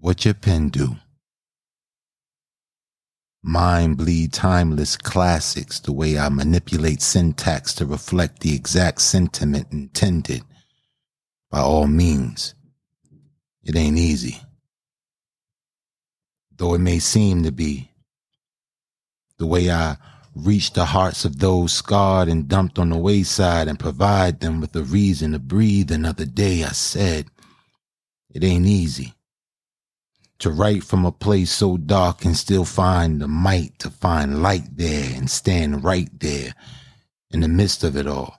What your pen do? Mind bleed timeless classics the way I manipulate syntax to reflect the exact sentiment intended. By all means, it ain't easy. Though it may seem to be. The way I reach the hearts of those scarred and dumped on the wayside and provide them with a reason to breathe another day, I said, it ain't easy to write from a place so dark and still find the might to find light there and stand right there in the midst of it all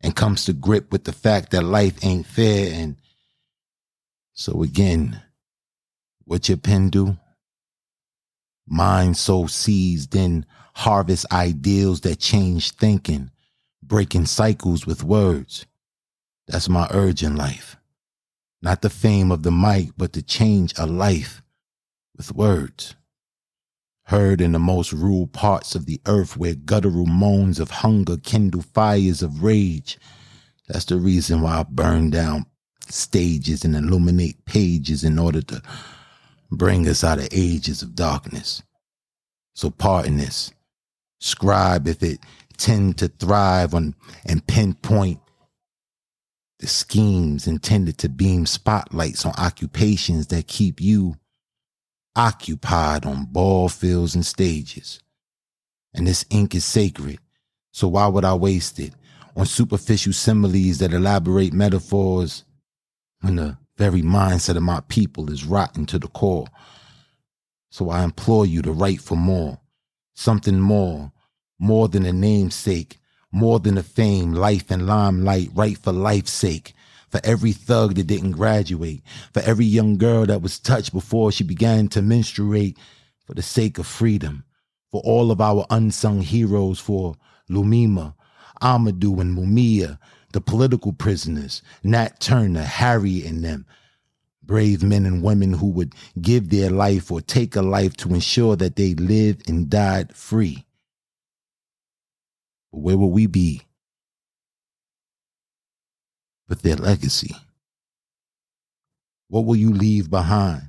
and comes to grip with the fact that life ain't fair. And so again what your pen do? Mind so seized in harvest ideals that change thinking breaking cycles with words. That's my urge in life not the fame of the mic, but to change a life with words. Heard in the most rural parts of the earth where guttural moans of hunger kindle fires of rage. That's the reason why I burn down stages and illuminate pages in order to bring us out of ages of darkness. So pardon this. Scribe if it tend to thrive on and pinpoint the schemes intended to beam spotlights on occupations that keep you occupied on ball fields and stages. And this ink is sacred, so why would I waste it on superficial similes that elaborate metaphors when the very mindset of my people is rotten to the core? So I implore you to write for more, something more, more than a namesake more than the fame, life, and limelight, right for life's sake. For every thug that didn't graduate, for every young girl that was touched before she began to menstruate, for the sake of freedom, for all of our unsung heroes, for Lumima, Amadou, and Mumia, the political prisoners, Nat Turner, Harry, and them. Brave men and women who would give their life or take a life to ensure that they lived and died free. Where will we be with their legacy? What will you leave behind?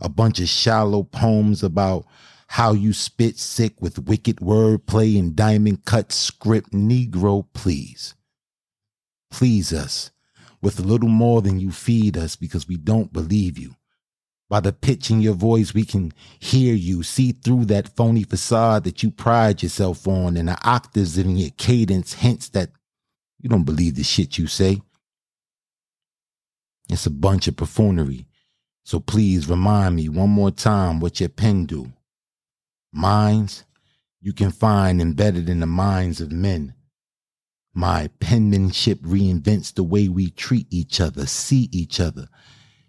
A bunch of shallow poems about how you spit sick with wicked wordplay and diamond cut script. Negro, please. Please us with a little more than you feed us because we don't believe you. By the pitch in your voice, we can hear you, see through that phony facade that you pride yourself on, and the octaves in your cadence hints that you don't believe the shit you say. It's a bunch of buffoonery. So please remind me one more time what your pen do. Minds you can find embedded in the minds of men. My penmanship reinvents the way we treat each other, see each other,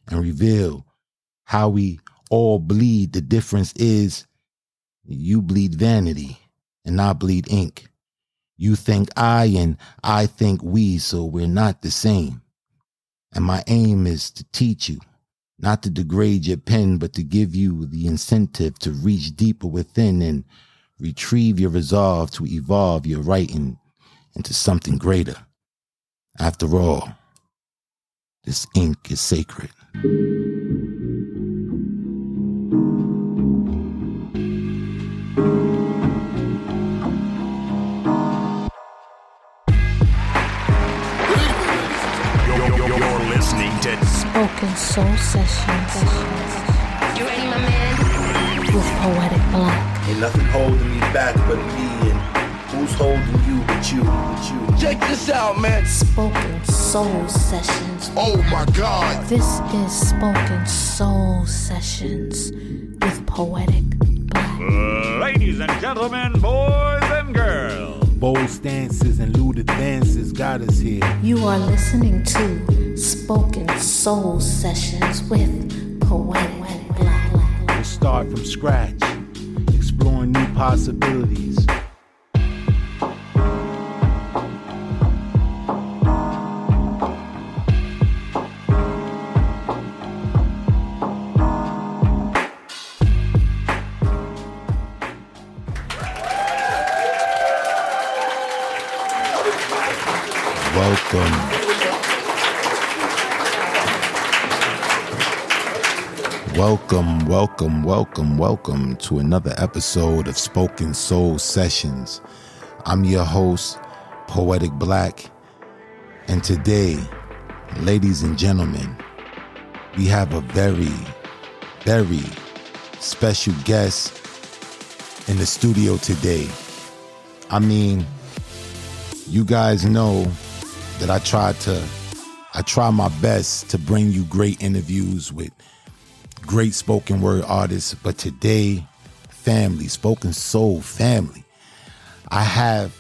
and reveal how we all bleed. The difference is you bleed vanity and I bleed ink. You think I and I think we, so we're not the same. And my aim is to teach you, not to degrade your pen, but to give you the incentive to reach deeper within and retrieve your resolve to evolve your writing into something greater. After all, this ink is sacred. Spoken Soul Sessions. You ready, my man? With Poetic Black. Ain't nothing holding me back but me and who's holding you but you, but you. Check this out, man. Spoken Soul Sessions. Oh my God. This is Spoken Soul Sessions with Poetic Black. Ladies and gentlemen, boys and girls. Bold stances and lewd advances got us here. You are listening to Spoken Soul Sessions with Poetic Black. We'll start from scratch, exploring new possibilities. Welcome. Welcome, welcome, welcome, welcome to another episode of Spoken Soul Sessions. I'm your host, Poetic Black, and today, ladies and gentlemen, we have a very, very special guest in the studio today. I mean, you guys know that I try to I try my best to bring you great interviews with great spoken word artists, but today, family, spoken soul family. I have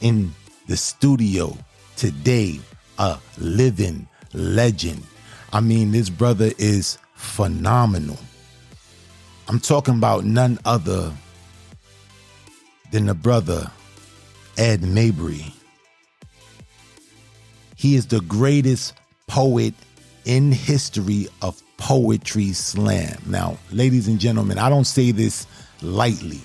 in the studio today a living legend. I mean, this brother is phenomenal. I'm talking about none other than the brother Ed Mabrey. He is the greatest poet in history of poetry slam. Now, ladies and gentlemen, I don't say this lightly.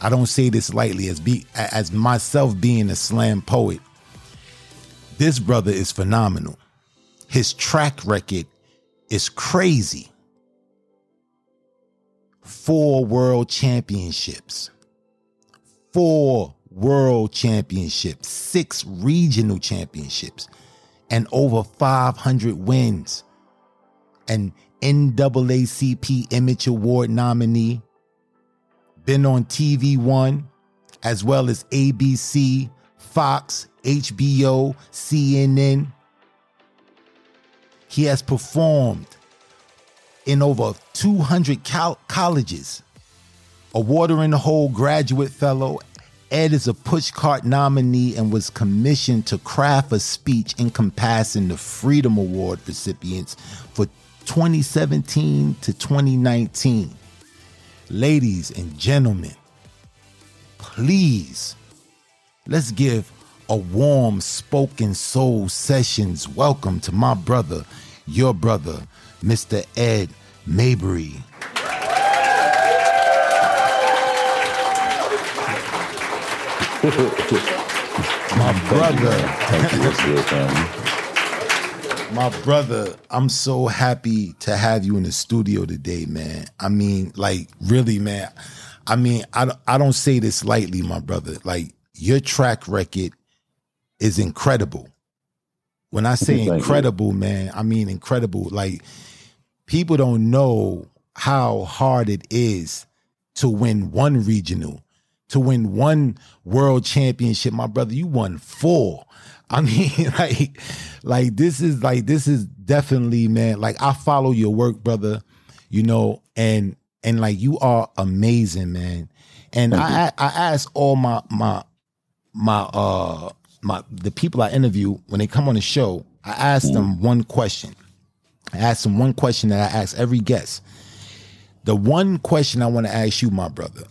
I don't say this lightly as be as myself being a slam poet. This brother is phenomenal. His track record is crazy. Four world championships. Four world championships, six regional championships, and over 500 wins. An NAACP Image Award nominee, been on TV One, as well as ABC, Fox, HBO, CNN. He has performed in over 200 col- colleges, a Water in the Hole graduate fellow. Ed is a Pushcart nominee and was commissioned to craft a speech encompassing the Freedom Award recipients for 2017 to 2019. Ladies and gentlemen, please let's give a warm spoken soul sessions welcome to my brother, your brother, Mr. Ed Mabrey. My brother. Thank you. Good, family? My brother, I'm so happy to have you in the studio today, man. I mean, like, really, man. I mean, I, don't- I don't say this lightly, my brother. Like, your track record is incredible. When I say Thank you. incredible, man, I mean incredible. Like, people don't know how hard it is to win one regional, to win one world championship. My brother, you won four. I mean, like, like this is like this is definitely, man. Like I follow your work, brother. You know, and and like you are amazing, man. And I I ask all my my my uh my the people I interview when they come on the show, I ask them one question. I ask them one question that I ask every guest. The one question I want to ask you, my brother,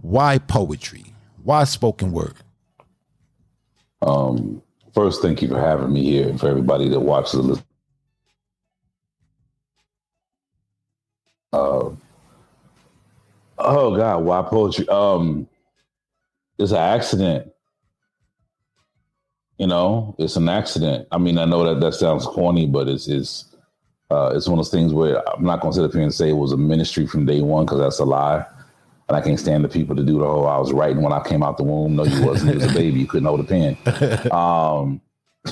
why poetry? Why spoken word? Um, first, thank you for having me here and for everybody that watches and listens. Uh, oh God, why poetry? Um, it's an accident. You know, it's an accident. I mean, I know that that sounds corny, but it's it's uh, it's one of those things where I'm not going to sit up here and say it was a ministry from day one because that's a lie. And I can't stand the people to do the whole I was writing when I came out the womb. No, you wasn't. You was a baby. You couldn't hold a pen. Um,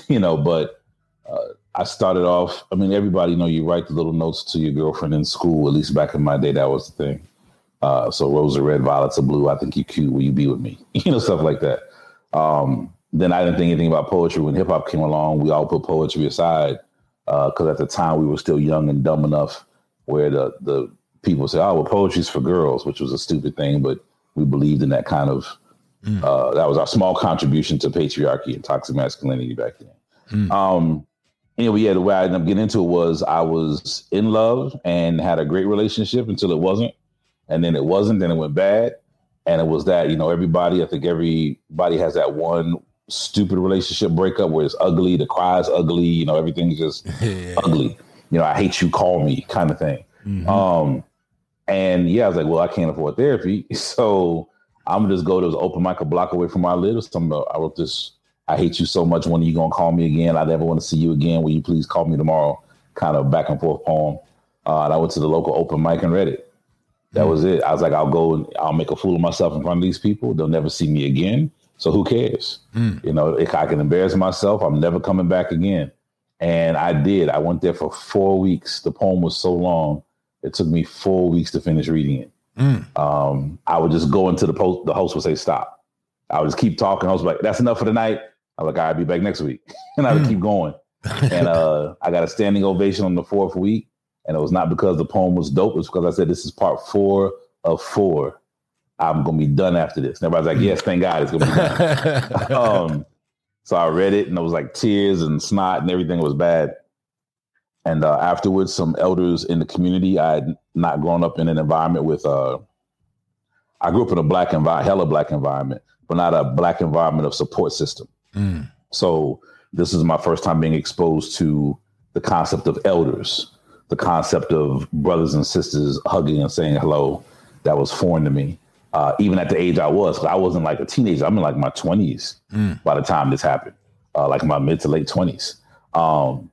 you know, but uh, I started off. I mean, everybody know you write the little notes to your girlfriend in school. At least back in my day, that was the thing. Uh, so roses are red, violets are blue. I think you cute. Will you be with me? You know, stuff like that. Um, then I didn't think anything about poetry when hip hop came along. We all put poetry aside because at the time we were still young and dumb enough where the the people say, "Oh, well, poetry's for girls," which was a stupid thing, but we believed in that kind of. Uh, that was our small contribution to patriarchy and toxic masculinity back then. Um, anyway, yeah, the way I ended up getting into it was I was in love and had a great relationship until it wasn't, and then it wasn't, then it went bad, and it was that you know everybody. I think everybody has that one stupid relationship breakup where it's ugly, the cries ugly, you know, everything's just ugly. You know, I hate you, call me, kind of thing. Um, and yeah, I was like, well, I can't afford therapy, so I'm gonna just go to this open mic a block away from where I live. So I'm, wrote this. I hate you so much. When are you gonna call me again? I never want to see you again. Will you please call me tomorrow? Kind of back and forth poem. Uh, and I went to the local open mic and read it. That was it. I was like, I'll go and I'll make a fool of myself in front of these people. They'll never see me again. So who cares? You know, if I can embarrass myself, I'm never coming back again. And I did. I went there for four weeks. The poem was so long, it took me four weeks to finish reading it. Um, I would just go into the post, the host would say, stop. I would just keep talking. I was like, that's enough for the night. I'm like, I'll be back next week. and I would keep going. And uh, I got a standing ovation on the fourth week. And it was not because the poem was dope. It was because I said, this is part four of four. I'm going to be done after this. And everybody's like, yes, thank God it's going to be done. um, so I read it and it was like tears and snot and everything was bad. And uh, afterwards, some elders in the community, I had not grown up in an environment with, uh, I grew up in a black environment, hella black environment, but not a black environment of support system. So this is my first time being exposed to the concept of elders, the concept of brothers and sisters hugging and saying hello. That was foreign to me. Uh, even at the age I was I wasn't like a teenager. I'm in like my 20s by the time this happened, uh, like my mid to late 20s. Um,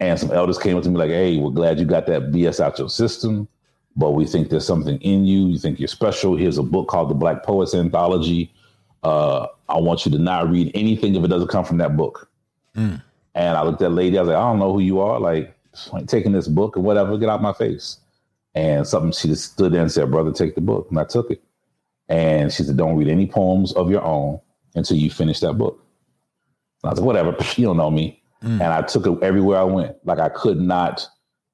and some elders came up to me like, "Hey, we're glad you got that BS out your system, but we think there's something in you. You think you're special. Here's a book called the Black Poets Anthology. Uh, I want you to not read anything if it doesn't come from that book." And I looked at the lady. I was like, "I don't know who you are. Like, taking this book or whatever. Get out my face." And something she just stood there and said, "Brother, take the book." And I took it. And she said, "Don't read any poems of your own until you finish that book." And I was like, "Whatever. You don't know me." And I took it everywhere I went. Like I could not.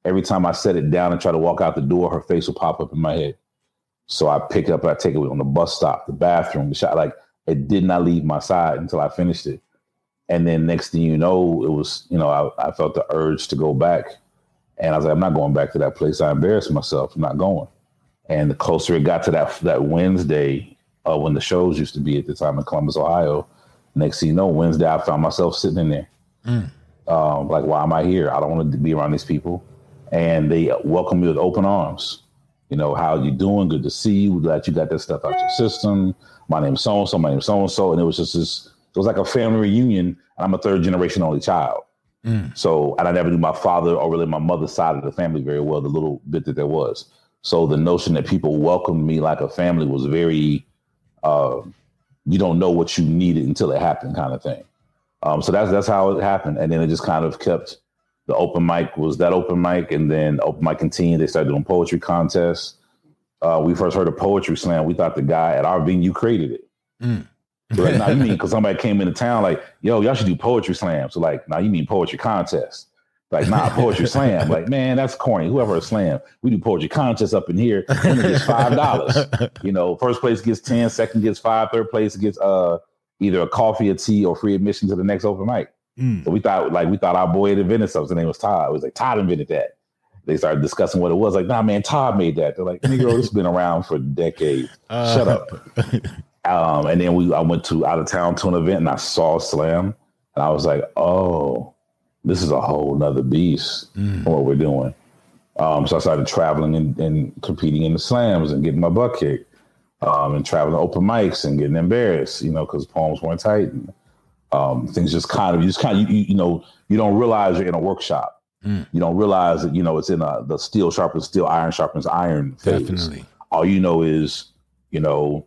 Every time I set it down and try to walk out the door, her face would pop up in my head. So I pick up, I take it on the bus stop, the bathroom, the shot. Like it did not leave my side until I finished it. And then next thing you know, it was, you know, I, I felt the urge to go back. And I was like, I'm not going back to that place. I embarrassed myself. I'm not going. And the closer it got to that that Wednesday, uh, when the shows used to be at the time in Columbus, Ohio, next thing you know, Wednesday I found myself sitting in there. Um, like, why am I here? I don't want to be around these people. And they welcome me with open arms. You know, how you doing? Good to see you. Glad you got that stuff out your system. My name's so and so. My name's so and so. And it was just this. It was like a family reunion. And I'm a third generation only child. So, and I never knew my father or really my mother's side of the family very well. The little bit that there was. So the notion that people welcomed me like a family was very. Uh, you don't know what you needed until it happened, kind of thing. Um, so that's that's how it happened, and then it just kind of kept. The open mic was that open mic, and then open mic continued. They started doing poetry contests. Uh, we first heard of poetry slam. We thought the guy at our venue created it. So like, nah, you mean because somebody came into town like, yo, y'all should do poetry slam. So like, nah, you mean poetry contest. Like, nah, poetry slam. Like, man, that's corny. Whoever a slam, we do poetry contest up in here. Winner gets five dollars. You know, first place gets 10, second gets five, third place gets uh either a coffee, a tea, or free admission to the next open mic. So we thought like we thought our boy had invented something. His name was Todd. It was like Todd invented that. They started discussing what it was. Like, nah, man, Todd made that. They're like, Negro, this has been around for decades. Shut up. Um, and then we I went to out of town to an event and I saw Slam and I was like, oh, this is a whole nother beast from what we're doing. Um, so I started traveling and, and competing in the slams and getting my butt kicked. Um, and traveling to open mics and getting embarrassed, you know, because poems weren't tight and um, things just kind of you just kind of you, you know you don't realize you're in a workshop. You don't realize that you know it's in a the steel sharpens steel, iron sharpens iron phase. Definitely. All you know is you know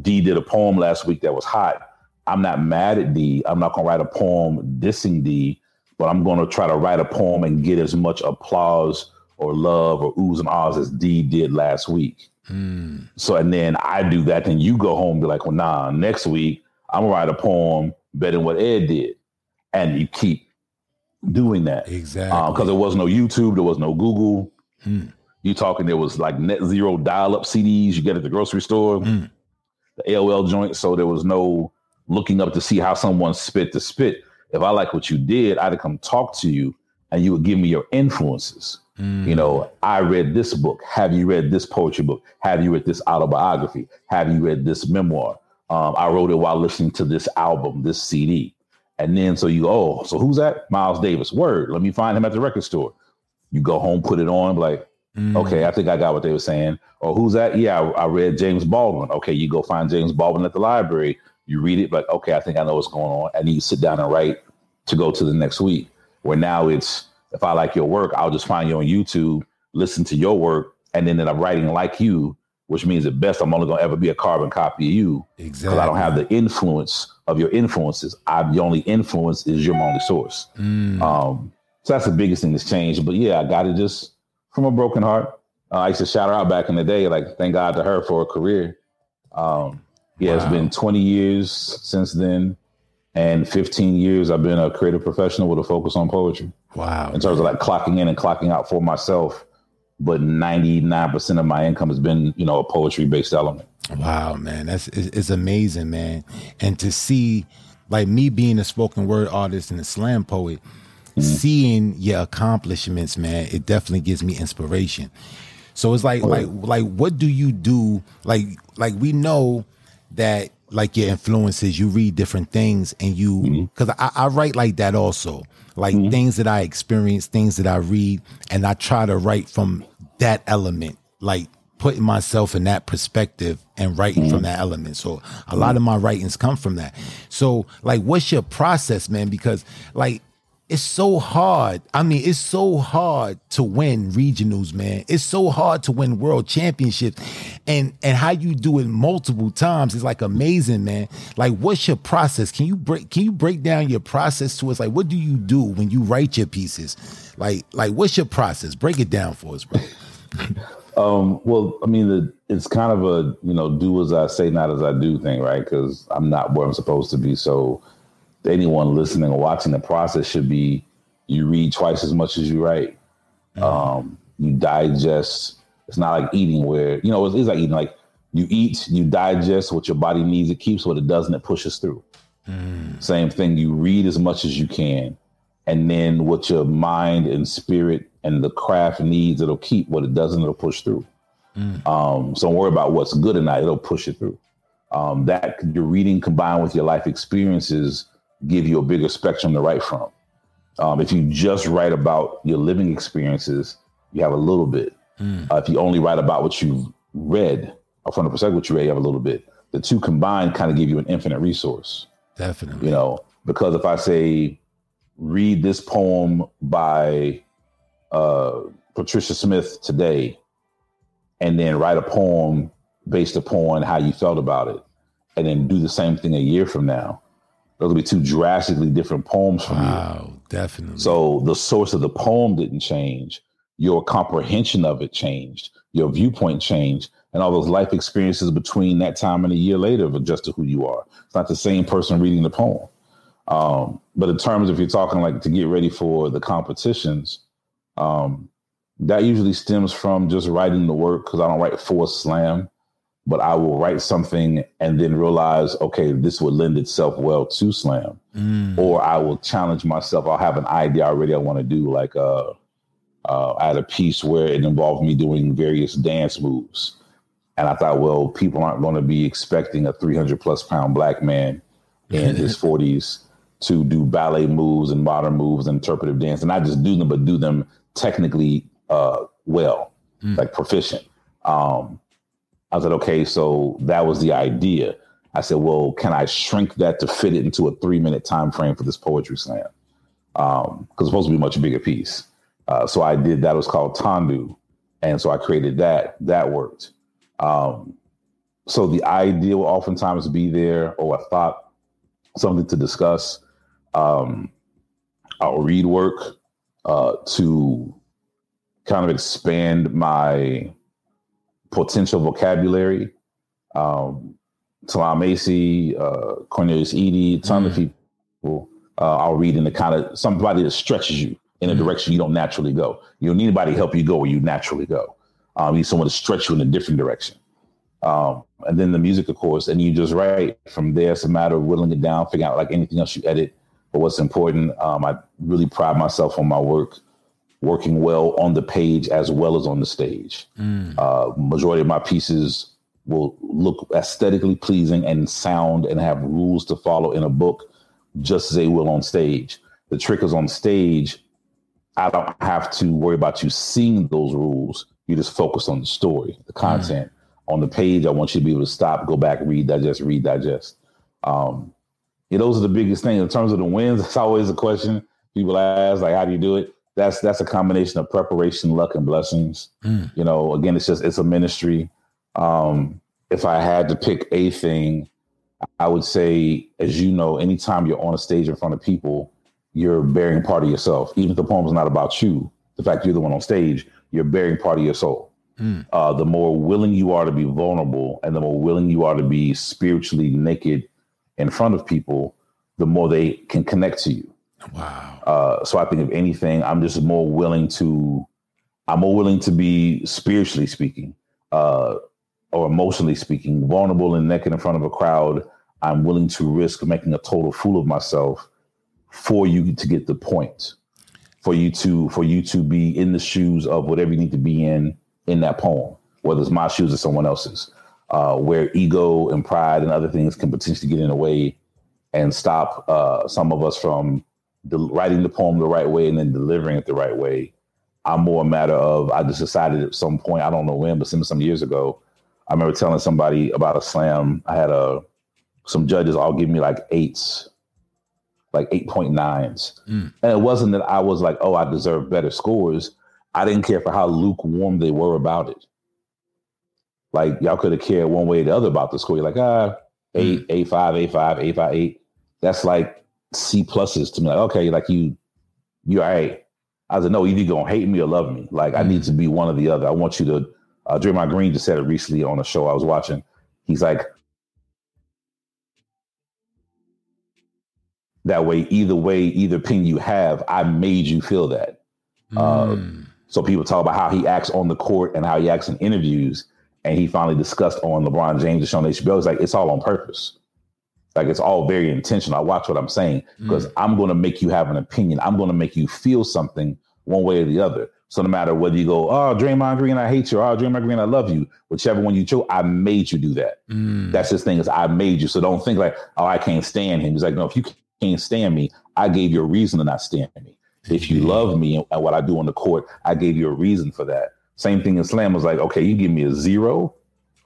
D did a poem last week that was hot. I'm not mad at D. I'm not gonna write a poem dissing D, but I'm gonna try to write a poem and get as much applause or love or oohs and ahs as D did last week. Hmm. So and then I do that, then you go home and be like, well, nah, next week I'm gonna write a poem better than what Ed did. And you keep doing that. Uh, exactly. Because there was no YouTube, there was no Google. Hmm. You talking there was like NetZero dial-up CDs you get at the grocery store, hmm. the AOL joint. So there was no looking up to see how someone spit to spit. If I like what you did, I'd come talk to you and you would give me your influences. You know, I read this book. Have you read this poetry book? Have you read this autobiography? Have you read this memoir? Um, I wrote it while listening to this album, this CD. And then so you, oh, so who's that? Miles Davis. Word. Let me find him at the record store. You go home, put it on, like, okay, I think I got what they were saying. Or who's that? Yeah, I, I read James Baldwin. Okay, you go find James Baldwin at the library. You read it, like, okay, I think I know what's going on. And you sit down and write to go to the next week. Where now it's if I like your work, I'll just find you on YouTube listen to your work, and then that I'm writing like you, which means at best I'm only gonna ever be a carbon copy of you Exactly. because I don't have the influence of your influences. I'm the only influence is your only source. Um, so that's the biggest thing that's changed. But yeah, I got it just from a broken heart. Uh, I used to shout her out back in the day, like thank God to her for a career. Um, yeah, it's Wow. been 20 years since then, and 15 years I've been a creative professional with a focus on poetry Wow. in terms of like clocking in and clocking out for myself. But 99% of my income has been, you know, a poetry based element. Wow, man, that's it's, it's amazing, man. And to see, like me being a spoken word artist and a slam poet, mm. seeing your accomplishments, man, it definitely gives me inspiration. So it's like, like, like, what do you do? Like, like we know that, like your influences, you read different things, and you, mm-hmm. because I, I write like that also, like mm-hmm. things that I experience, things that I read, and I try to write from that element, like putting myself in that perspective and writing from mm-hmm. that element. So a lot of my writings come from that. So like what's your process, man? Because like it's so hard. I mean, it's so hard to win regionals, man. It's so hard to win world championships. And and how you do it multiple times is like amazing, man. Like what's your process? Can you break can you break down your process to us? Like what do you do when you write your pieces? Like like what's your process? Break it down for us, bro. Um, well, I mean, the, it's kind of a you know do as I say, not as I do thing, right? Because I'm not where I'm supposed to be. So anyone listening or watching the process should be you read twice as much as you write. Um, you digest. It's not like eating where you know it's, it's like eating. Like you eat, you digest what your body needs. It keeps what it doesn't. It pushes through. Same thing. You read as much as you can, and then what your mind and spirit and the craft needs, it'll keep. What it doesn't, it'll push through. Um, so don't worry about what's good or not. It'll push it through. Um, that your reading combined with your life experiences give you a bigger spectrum to write from. Um, if you just write about your living experiences, you have a little bit. Uh, if you only write about what you've read, or from the perspective what you read, you have a little bit. The two combined kind of give you an infinite resource Definitely. you know because if i say read this poem by uh patricia smith today and then write a poem based upon how you felt about it and then do the same thing a year from now those will be two drastically different poems from you Wow, definitely. so the source of the poem didn't change. Your comprehension of it changed. Your viewpoint changed. And all those life experiences between that time and a year later have adjusted who you are. It's not the same person reading the poem. Um, but in terms of if you're talking like to get ready for the competitions, um, that usually stems from just writing the work because I don't write for slam, but I will write something and then realize, okay, this would lend itself well to slam or I will challenge myself. I'll have an idea already I want to do. Like uh, uh, I had a piece where it involved me doing various dance moves, and I thought, well, people aren't going to be expecting a 300 plus pound black man in his 40s to do ballet moves and modern moves and interpretive dance, and not just do them, but do them technically uh, well, like proficient. Um, I said, okay, so that was the idea. I said, well, can I shrink that to fit it into a three minute time frame for this poetry slam? Um, because it's supposed to be a much bigger piece. Uh, so I did that. It was called Tandu. And so I created that. That worked. Um, so the idea will oftentimes be there or a thought, something to discuss. Um, I'll read work uh, to kind of expand my potential vocabulary. Um, Salam Macy, uh, Cornelius Eady, ton of people. Uh, I'll read in the kind of somebody that stretches you in a direction you don't naturally go. You don't need anybody to help you go where you naturally go. Um, you need someone to stretch you in a different direction. Um, and then the music, of course, and you just write from there. It's a matter of whittling it down, figuring out like anything else you edit. But what's important, um, I really pride myself on my work, working well on the page as well as on the stage. Uh, majority of my pieces will look aesthetically pleasing and sound and have rules to follow in a book, just as they will on stage. The trick is on stage. I don't have to worry about you seeing those rules. You just focus on the story, the content. On the page, I want you to be able to stop, go back, read, digest, read, digest. Um, yeah, those are the biggest things in terms of the wins. It's always a question people ask, like, how do you do it? That's that's a combination of preparation, luck, and blessings. Mm. You know, again, it's just it's a ministry. Um, if I had to pick a thing, I would say, as you know, anytime you're on a stage in front of people, you're bearing part of yourself. Even if the poem's not about you, the fact you're the one on stage, you're bearing part of your soul. Mm. Uh, the more willing you are to be vulnerable and the more willing you are to be spiritually naked in front of people, the more they can connect to you. Wow. Uh, so I think if anything, I'm just more willing to, I'm more willing to be spiritually speaking, uh, or emotionally speaking, vulnerable and naked in front of a crowd. I'm willing to risk making a total fool of myself for you to get the point, for you to for you to be in the shoes of whatever you need to be in in that poem, whether it's my shoes or someone else's, uh, where ego and pride and other things can potentially get in the way and stop uh, some of us from writing the poem the right way and then delivering it the right way. I'm more a matter of I just decided at some point, I don't know when, but some some years ago, I remember telling somebody about a slam. I had a some judges all give me like eights, like 8.9s. Mm. And it wasn't that I was like, oh, I deserve better scores. I didn't care for how lukewarm they were about it. Like y'all could have cared one way or the other about the score. You're like, ah, eight, eight, five, eight, five, eight, five, eight. That's like C pluses to me. Like, okay, like you, you all right. I was like, no, you're either gonna hate me or love me. Like I need to be one or the other. I want you to. Uh, Draymond Green just said it recently on a show I was watching. He's like, that way, either way, either opinion you have, I made you feel that. Uh, Mm. So people talk about how he acts on the court and how he acts in interviews, and he finally discussed on LeBron James' show on HBO. It's like it's all on purpose. Like it's all very intentional. I watch what I'm saying because I'm going to make you have an opinion. I'm going to make you feel something one way or the other. So no matter whether you go, oh, Draymond Green, I hate you, or oh, Draymond Green, I love you, whichever one you chose, I made you do that. Mm. That's his thing is I made you. So don't think like, oh, I can't stand him. He's like, no, if you can't stand me, I gave you a reason to not stand me. If you love me and, and what I do on the court, I gave you a reason for that. Same thing in slam was like, okay, you give me a zero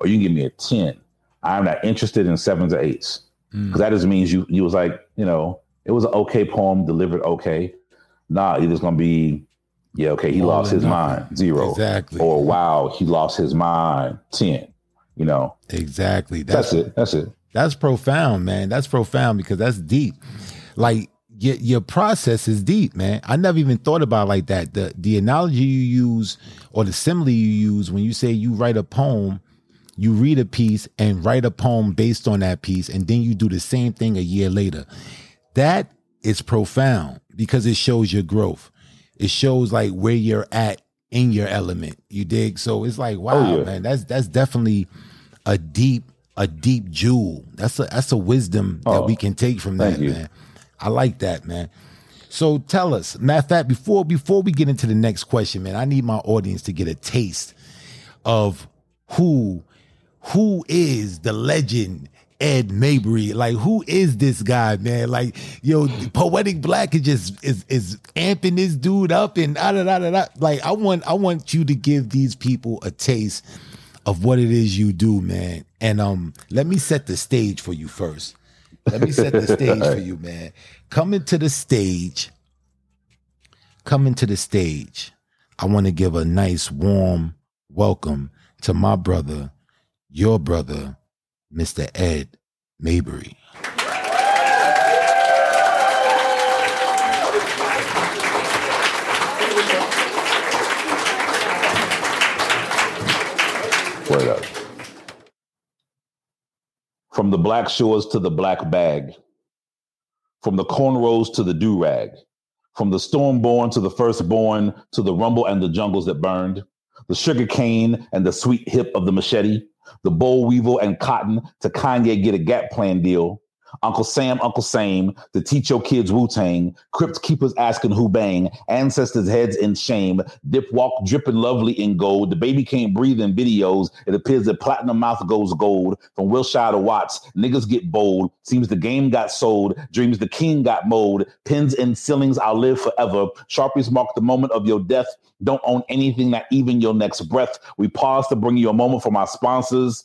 or you give me a 10. I'm not interested in sevens or eights. Mm. Because that just means you you was like, you know, it was an okay poem, delivered okay. Nah, you're just gonna be, yeah, okay, he lost his nothing. mind, zero. Exactly. Or wow, he lost his mind, 10. You know, Exactly. that's, it. That's it. That's profound, man. That's profound because that's deep. Like your your process is deep, man. I never even thought about it like that. The the analogy you use or the simile you use when you say you write a poem, you read a piece and write a poem based on that piece, and then you do the same thing a year later. That is profound because it shows your growth. It shows like where you're at in your element. You dig? So it's like, oh, wow, Oh, yeah. man, that's that's definitely a deep, a deep jewel. That's a that's a wisdom that Oh, we can take from that, you. man. I like that, man. So tell us, matter of fact, before before we get into the next question, man, I need my audience to get a taste of who who is the legend Ed Mabrey. Like, who is this guy, man? Like, yo, poetic black is just is is amping this dude up and da da da da. Like, I want I want you to give these people a taste of what it is you do, man. And um, let me set the stage for you first. Let me set the stage for you, man. Coming to the stage, coming to the stage. I want to give a nice warm welcome to my brother, your brother, Mr. Ed Mabrey. Up. From the black shores to the black bag, from the cornrows to the do rag, from the storm-born to the firstborn to the rumble and the jungles that burned, the sugar cane and the sweet hip of the machete, the boll weevil and cotton to Kanye get a gap plan deal. Uncle Sam, Uncle Same, to teach your kids Wu Tang, crypt keepers asking who bang, ancestors' heads in shame, dip walk dripping lovely in gold. The baby can't breathe in videos. It appears that platinum mouth goes gold. From Wilshire to Watts, niggas get bold. Seems the game got sold. Dreams the king got mold. Pins and ceilings, I'll live forever. Sharpies mark the moment of your death. Don't own anything, not even your next breath. We pause to bring you a moment from our sponsors.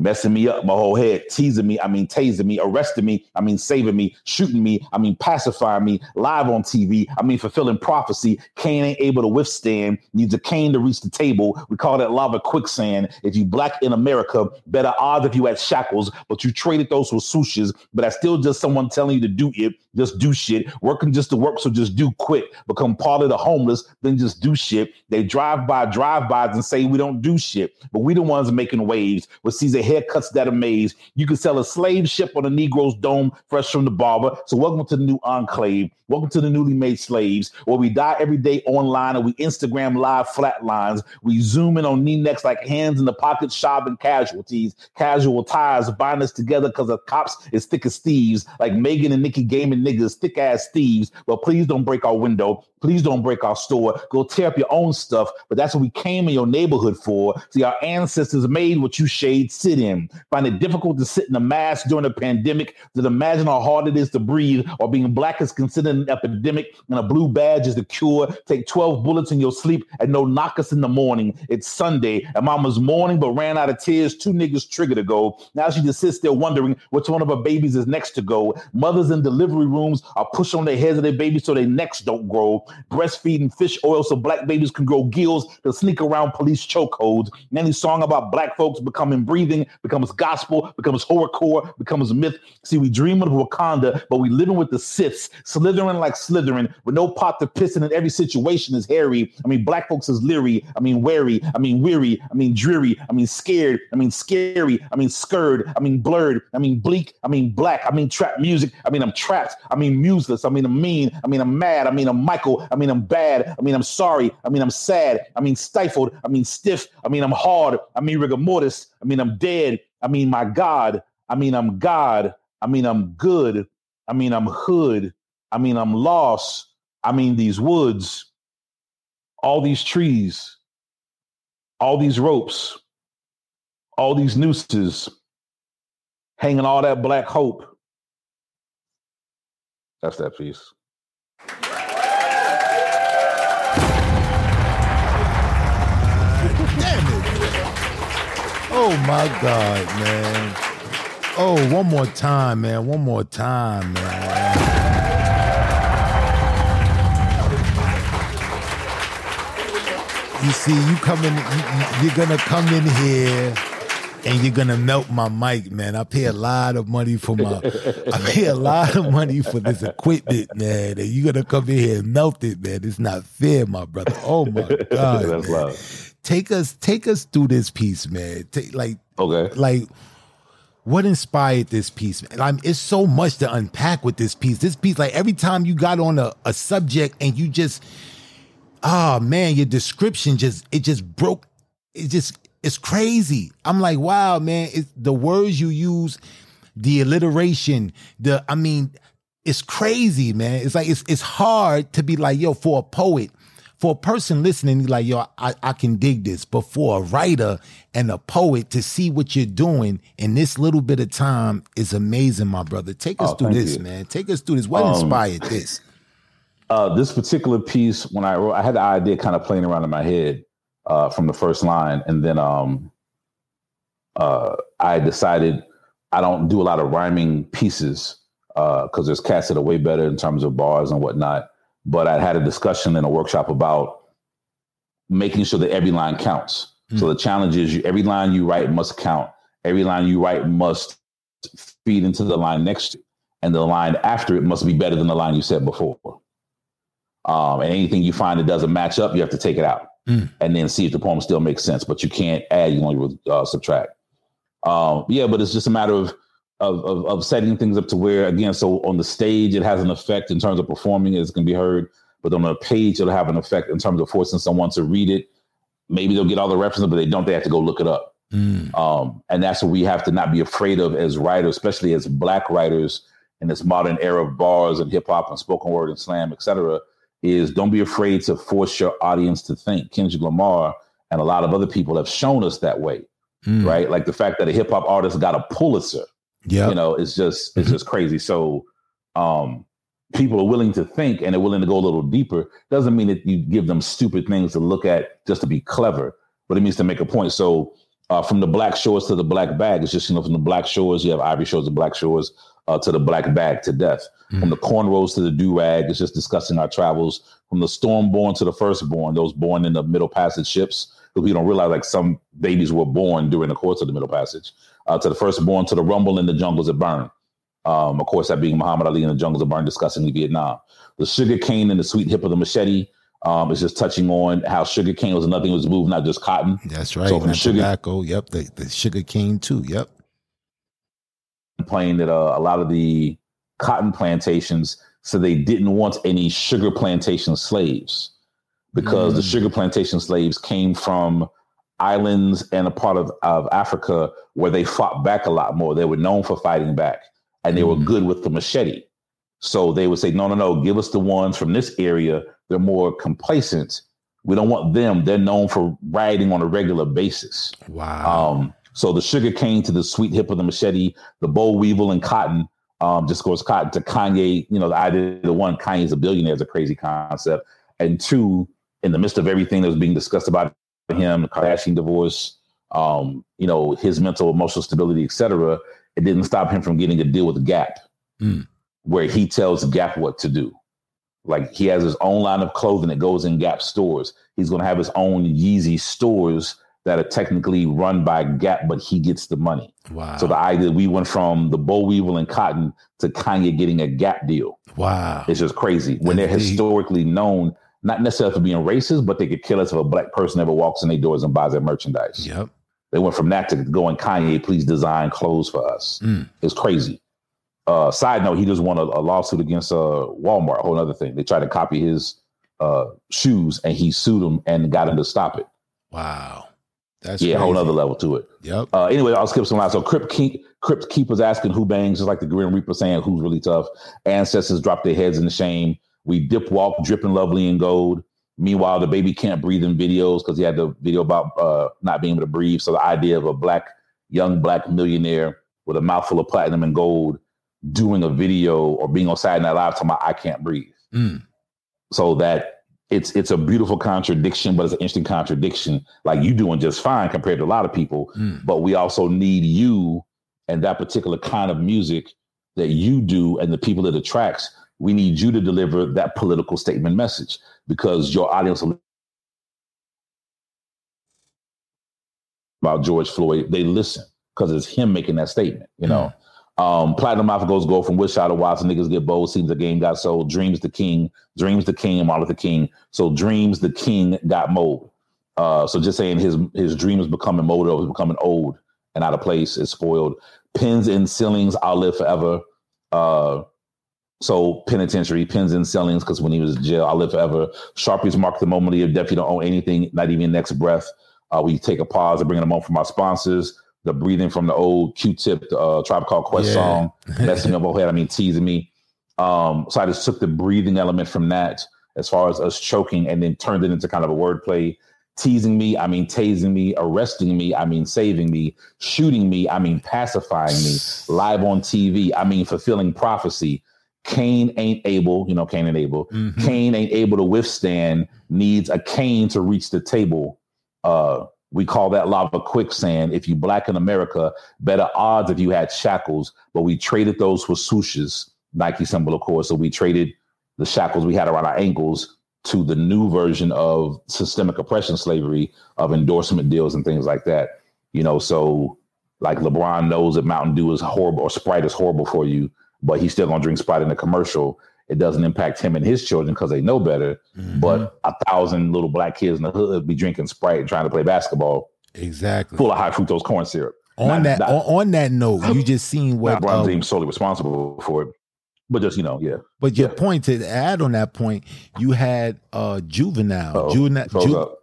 messing me up my whole head, teasing me, I mean tasing me, arresting me, I mean saving me, shooting me, I mean pacifying me, live on TV, I mean fulfilling prophecy. Cain ain't able to withstand, needs a cane to reach the table. We call that lava quicksand. If you black in America, better odds if you had shackles, but you traded those for swooshes. But that's still just someone telling you to do it, just do shit, working just to work, so just do quit, become part of the homeless, then just do shit. They drive by drive-bys and say we don't do shit, but we the ones making waves with Caesar haircuts that amaze. You can sell a slave ship on a Negro's dome, fresh from the barber. So welcome to the new enclave. Welcome to the newly made slaves, where we die every day online and we Instagram live flatlines. We zoom in on knee necks like hands in the pocket, shopping casualties, casual ties bind us together because the cops is thick as thieves, like Megan and Nicki gaming niggas, thick ass thieves. But please don't break our window. Please don't break our store. Go tear up your own stuff. But that's what we came in your neighborhood for. See, our ancestors made what you shade sit in. Find it difficult to sit in a mask during a pandemic. To imagine how hard it is to breathe, or being black is considered an epidemic, and a blue badge is the cure. Take 12 bullets in your sleep and no knock us in the morning. It's Sunday, and mama's mourning but ran out of tears. Two niggas trigger to go. Now she just sits there wondering which one of her babies is next to go. Mothers in delivery rooms are pushing on the heads of their babies so their necks don't grow. Breastfeeding fish oil so black babies can grow gills to sneak around police chokeholds. Any song about black folks becoming breathing becomes gospel, becomes horrorcore, becomes myth. See, we dream of Wakanda, but we living with the Siths, slithering like Slytherin, with no pot to piss in. And every situation is hairy. I mean, black folks is leery. I mean, wary. I mean, weary. I mean, dreary. I mean, scared. I mean, scary. I mean, scared. I mean, blurred. I mean, bleak. I mean, black. I mean, trap music. I mean, I'm trapped. I mean, museless. I mean, I'm mean. I mean, I'm mad. I mean, I'm Michael. I mean, I'm bad. I mean, I'm sorry. I mean, I'm sad. I mean, stifled. I mean, stiff. I mean, I'm hard. I mean, rigor mortis. I mean, I'm dead. I mean, my God. I mean, I'm God. I mean, I'm good. I mean, I'm hood. I mean, I'm lost. I mean, these woods, all these trees, all these ropes, all these nooses, hanging all that black hope. That's that piece. Oh my God, man. Oh, one more time, man. One more time, man. You see, you come in, you, you- you're gonna come in here and you're gonna melt my mic, man. I pay a lot of money for my, I pay a lot of money for this equipment, man. And you're gonna come in here and melt it, man. It's not fair, my brother. Oh my God. That's man. love. Take us, take us through this piece, man. Take like Okay. like what inspired this piece man? I mean, it's so much to unpack with this piece this piece like every time you got on a, a subject and you just oh man your description just it just broke it just it's crazy i'm like wow man it's the words you use the alliteration the i mean it's crazy man it's like it's it's hard to be like yo for a poet for a person listening, like, yo, I, I can dig this. But for a writer and a poet to see what you're doing in this little bit of time is amazing, my brother. Take us Oh, through this, you. man. Take us through this. What Um, inspired this? uh, this particular piece, when I wrote, I had the idea kind of playing around in my head uh, from the first line, and then um, uh, I decided I don't do a lot of rhyming pieces because there's cats that are way better in terms of bars and whatnot. But I had a discussion in a workshop about making sure that every line counts. So the challenge is you, every line you write must count. Every line you write must feed into the line next to it. And the line after it must be better than the line you said before. Um, and anything you find that doesn't match up, you have to take it out Mm. and then see if the poem still makes sense. But you can't add; you only uh, subtract. Um, yeah, but it's just a matter of, of of of setting things up to where again, so on the stage it has an effect in terms of performing; it's going to be heard. But on a page, it'll have an effect in terms of forcing someone to read it. Maybe they'll get all the references, but they don't. They have to go look it up. Mm. Um, and that's what we have to not be afraid of as writers, especially as black writers in this modern era of bars and hip hop and spoken word and slam, et cetera, is don't be afraid to force your audience to think. Kendrick Lamar and a lot of other people have shown us that way, Mm. right? Like the fact that a hip hop artist got a Pulitzer, Yeah. you know, it's just it's just crazy. So um people are willing to think and they're willing to go a little deeper. Doesn't mean that you give them stupid things to look at just to be clever, but it means to make a point. So Uh, from the black shores to the black bag, it's just you know from the black shores you have ivory shores and black shores uh, to the black bag to death. From the cornrows to the do rag, it's just discussing our travels. From the stormborn to the firstborn, those born in the Middle Passage ships, because we don't realize like some babies were born during the course of the Middle Passage. Uh, to the firstborn, to the rumble in the jungles that burn. Um, of course, that being Muhammad Ali in the jungles of burn, discussing the Vietnam. The sugar cane and the sweet hip of the machete um, is just touching on how sugar cane was nothing was moved, not just cotton. That's right. So from sugar- tobacco. Yep. The, the sugar cane too. Yep. playing that uh, a lot of the cotton plantations so they didn't want any sugar plantation slaves because the Mm. sugar plantation slaves came from islands and a part of, of Africa where they fought back a lot more. They were known for fighting back and they were Mm. good with the machete. So they would say, no, no, no, give us the ones from this area. They're more complacent. We don't want them. They're known for riding on a regular basis. Wow. Um, so the sugar cane to the sweet hip of the machete, the boll weevil and cotton, um, just goes cotton to Kanye. You know, the idea the one Kanye's a billionaire is a crazy concept, and two, in the midst of everything that was being discussed about him, the Kardashian divorce, um, you know, his mental emotional stability, etc. It didn't stop him from getting a deal with Gap, Mm. where he tells Gap what to do. Like he has his own line of clothing that goes in Gap stores. He's going to have his own Yeezy stores that are technically run by Gap, but he gets the money. wow. So the idea we went from the boll weevil and cotton to Kanye getting a Gap deal. wow. It's just crazy when they're historically known, not necessarily for being racist, but they could kill us if a black person ever walks in their doors and buys their merchandise. Yep. They went from that to going Kanye, please design clothes for us. Mm. It's crazy. Uh, side note, he just won a, a lawsuit against uh, Walmart. A whole other thing. They tried to copy his uh, shoes, and he sued them and got him to stop it. Wow. That's yeah, a whole other level to it. Yep. Uh, anyway, I'll skip some lines. So Crypt Keep Crypt Keepers asking who bangs, just like the Grim Reaper saying who's really tough. Ancestors drop their heads in the shame. We dip walk, dripping lovely in gold. Meanwhile, the baby can't breathe in videos because he had the video about uh, not being able to breathe. So the idea of a black, young black millionaire with a mouthful of platinum and gold doing a video or being on Saturday Night Live talking about I can't breathe. Mm. So that it's it's a beautiful contradiction, but it's an interesting contradiction. Like you doing just fine compared to a lot of people, Mm. but we also need you and that particular kind of music that you do and the people that attracts. We need you to deliver that political statement message because your audience about George Floyd, they listen because it's him making that statement, you know. Um, Platinum Mouth goes go from Wish Out of Watson, niggas get bold, seems the game got sold. Dreams the king, Dreams the king, and Martin Luther King. So Dreams the king got mold. Uh, so just saying his his dream is becoming molded, or becoming old and out of place, is spoiled. Pins and ceilings, I'll live forever. Uh, so penitentiary, pins and ceilings, because when he was in jail, I'll live forever. Sharpies mark the moment of your death. You don't own anything, not even your next breath. Uh, we take a pause and bring them on from our sponsors. The breathing from the old Q-tip, uh, Tribe Called Quest Yeah. song, messing up head. I mean, teasing me. Um, so I just took the breathing element from that, as far as us choking, and then turned it into kind of a wordplay. Teasing me, I mean tasing me, arresting me, I mean saving me, shooting me, I mean pacifying me, live on TV, I mean fulfilling prophecy. Cain ain't able, you know, Cain and Abel. Mhm. Cain ain't able to withstand, needs a cane to reach the table. Uh, we call that lava quicksand. If you black in America, better odds if you had shackles, but we traded those for swooshes, Nike symbol, of course. So we traded the shackles we had around our ankles to the new version of systemic oppression slavery of endorsement deals and things like that. You know, so like LeBron knows that Mountain Dew is horrible or Sprite is horrible for you, but he's still gonna drink Sprite in the commercial. It doesn't impact him and his children because they know better. Mhm. But a thousand little black kids in the hood be drinking Sprite and trying to play basketball exactly. full of high fructose corn syrup. on Not- that not- on, on that note, you just seen what LeBron uh, James solely responsible for it, but just you know, yeah. But your Yeah. point to add on that point, you had uh juvenile, juvenile. Froze Ju- up.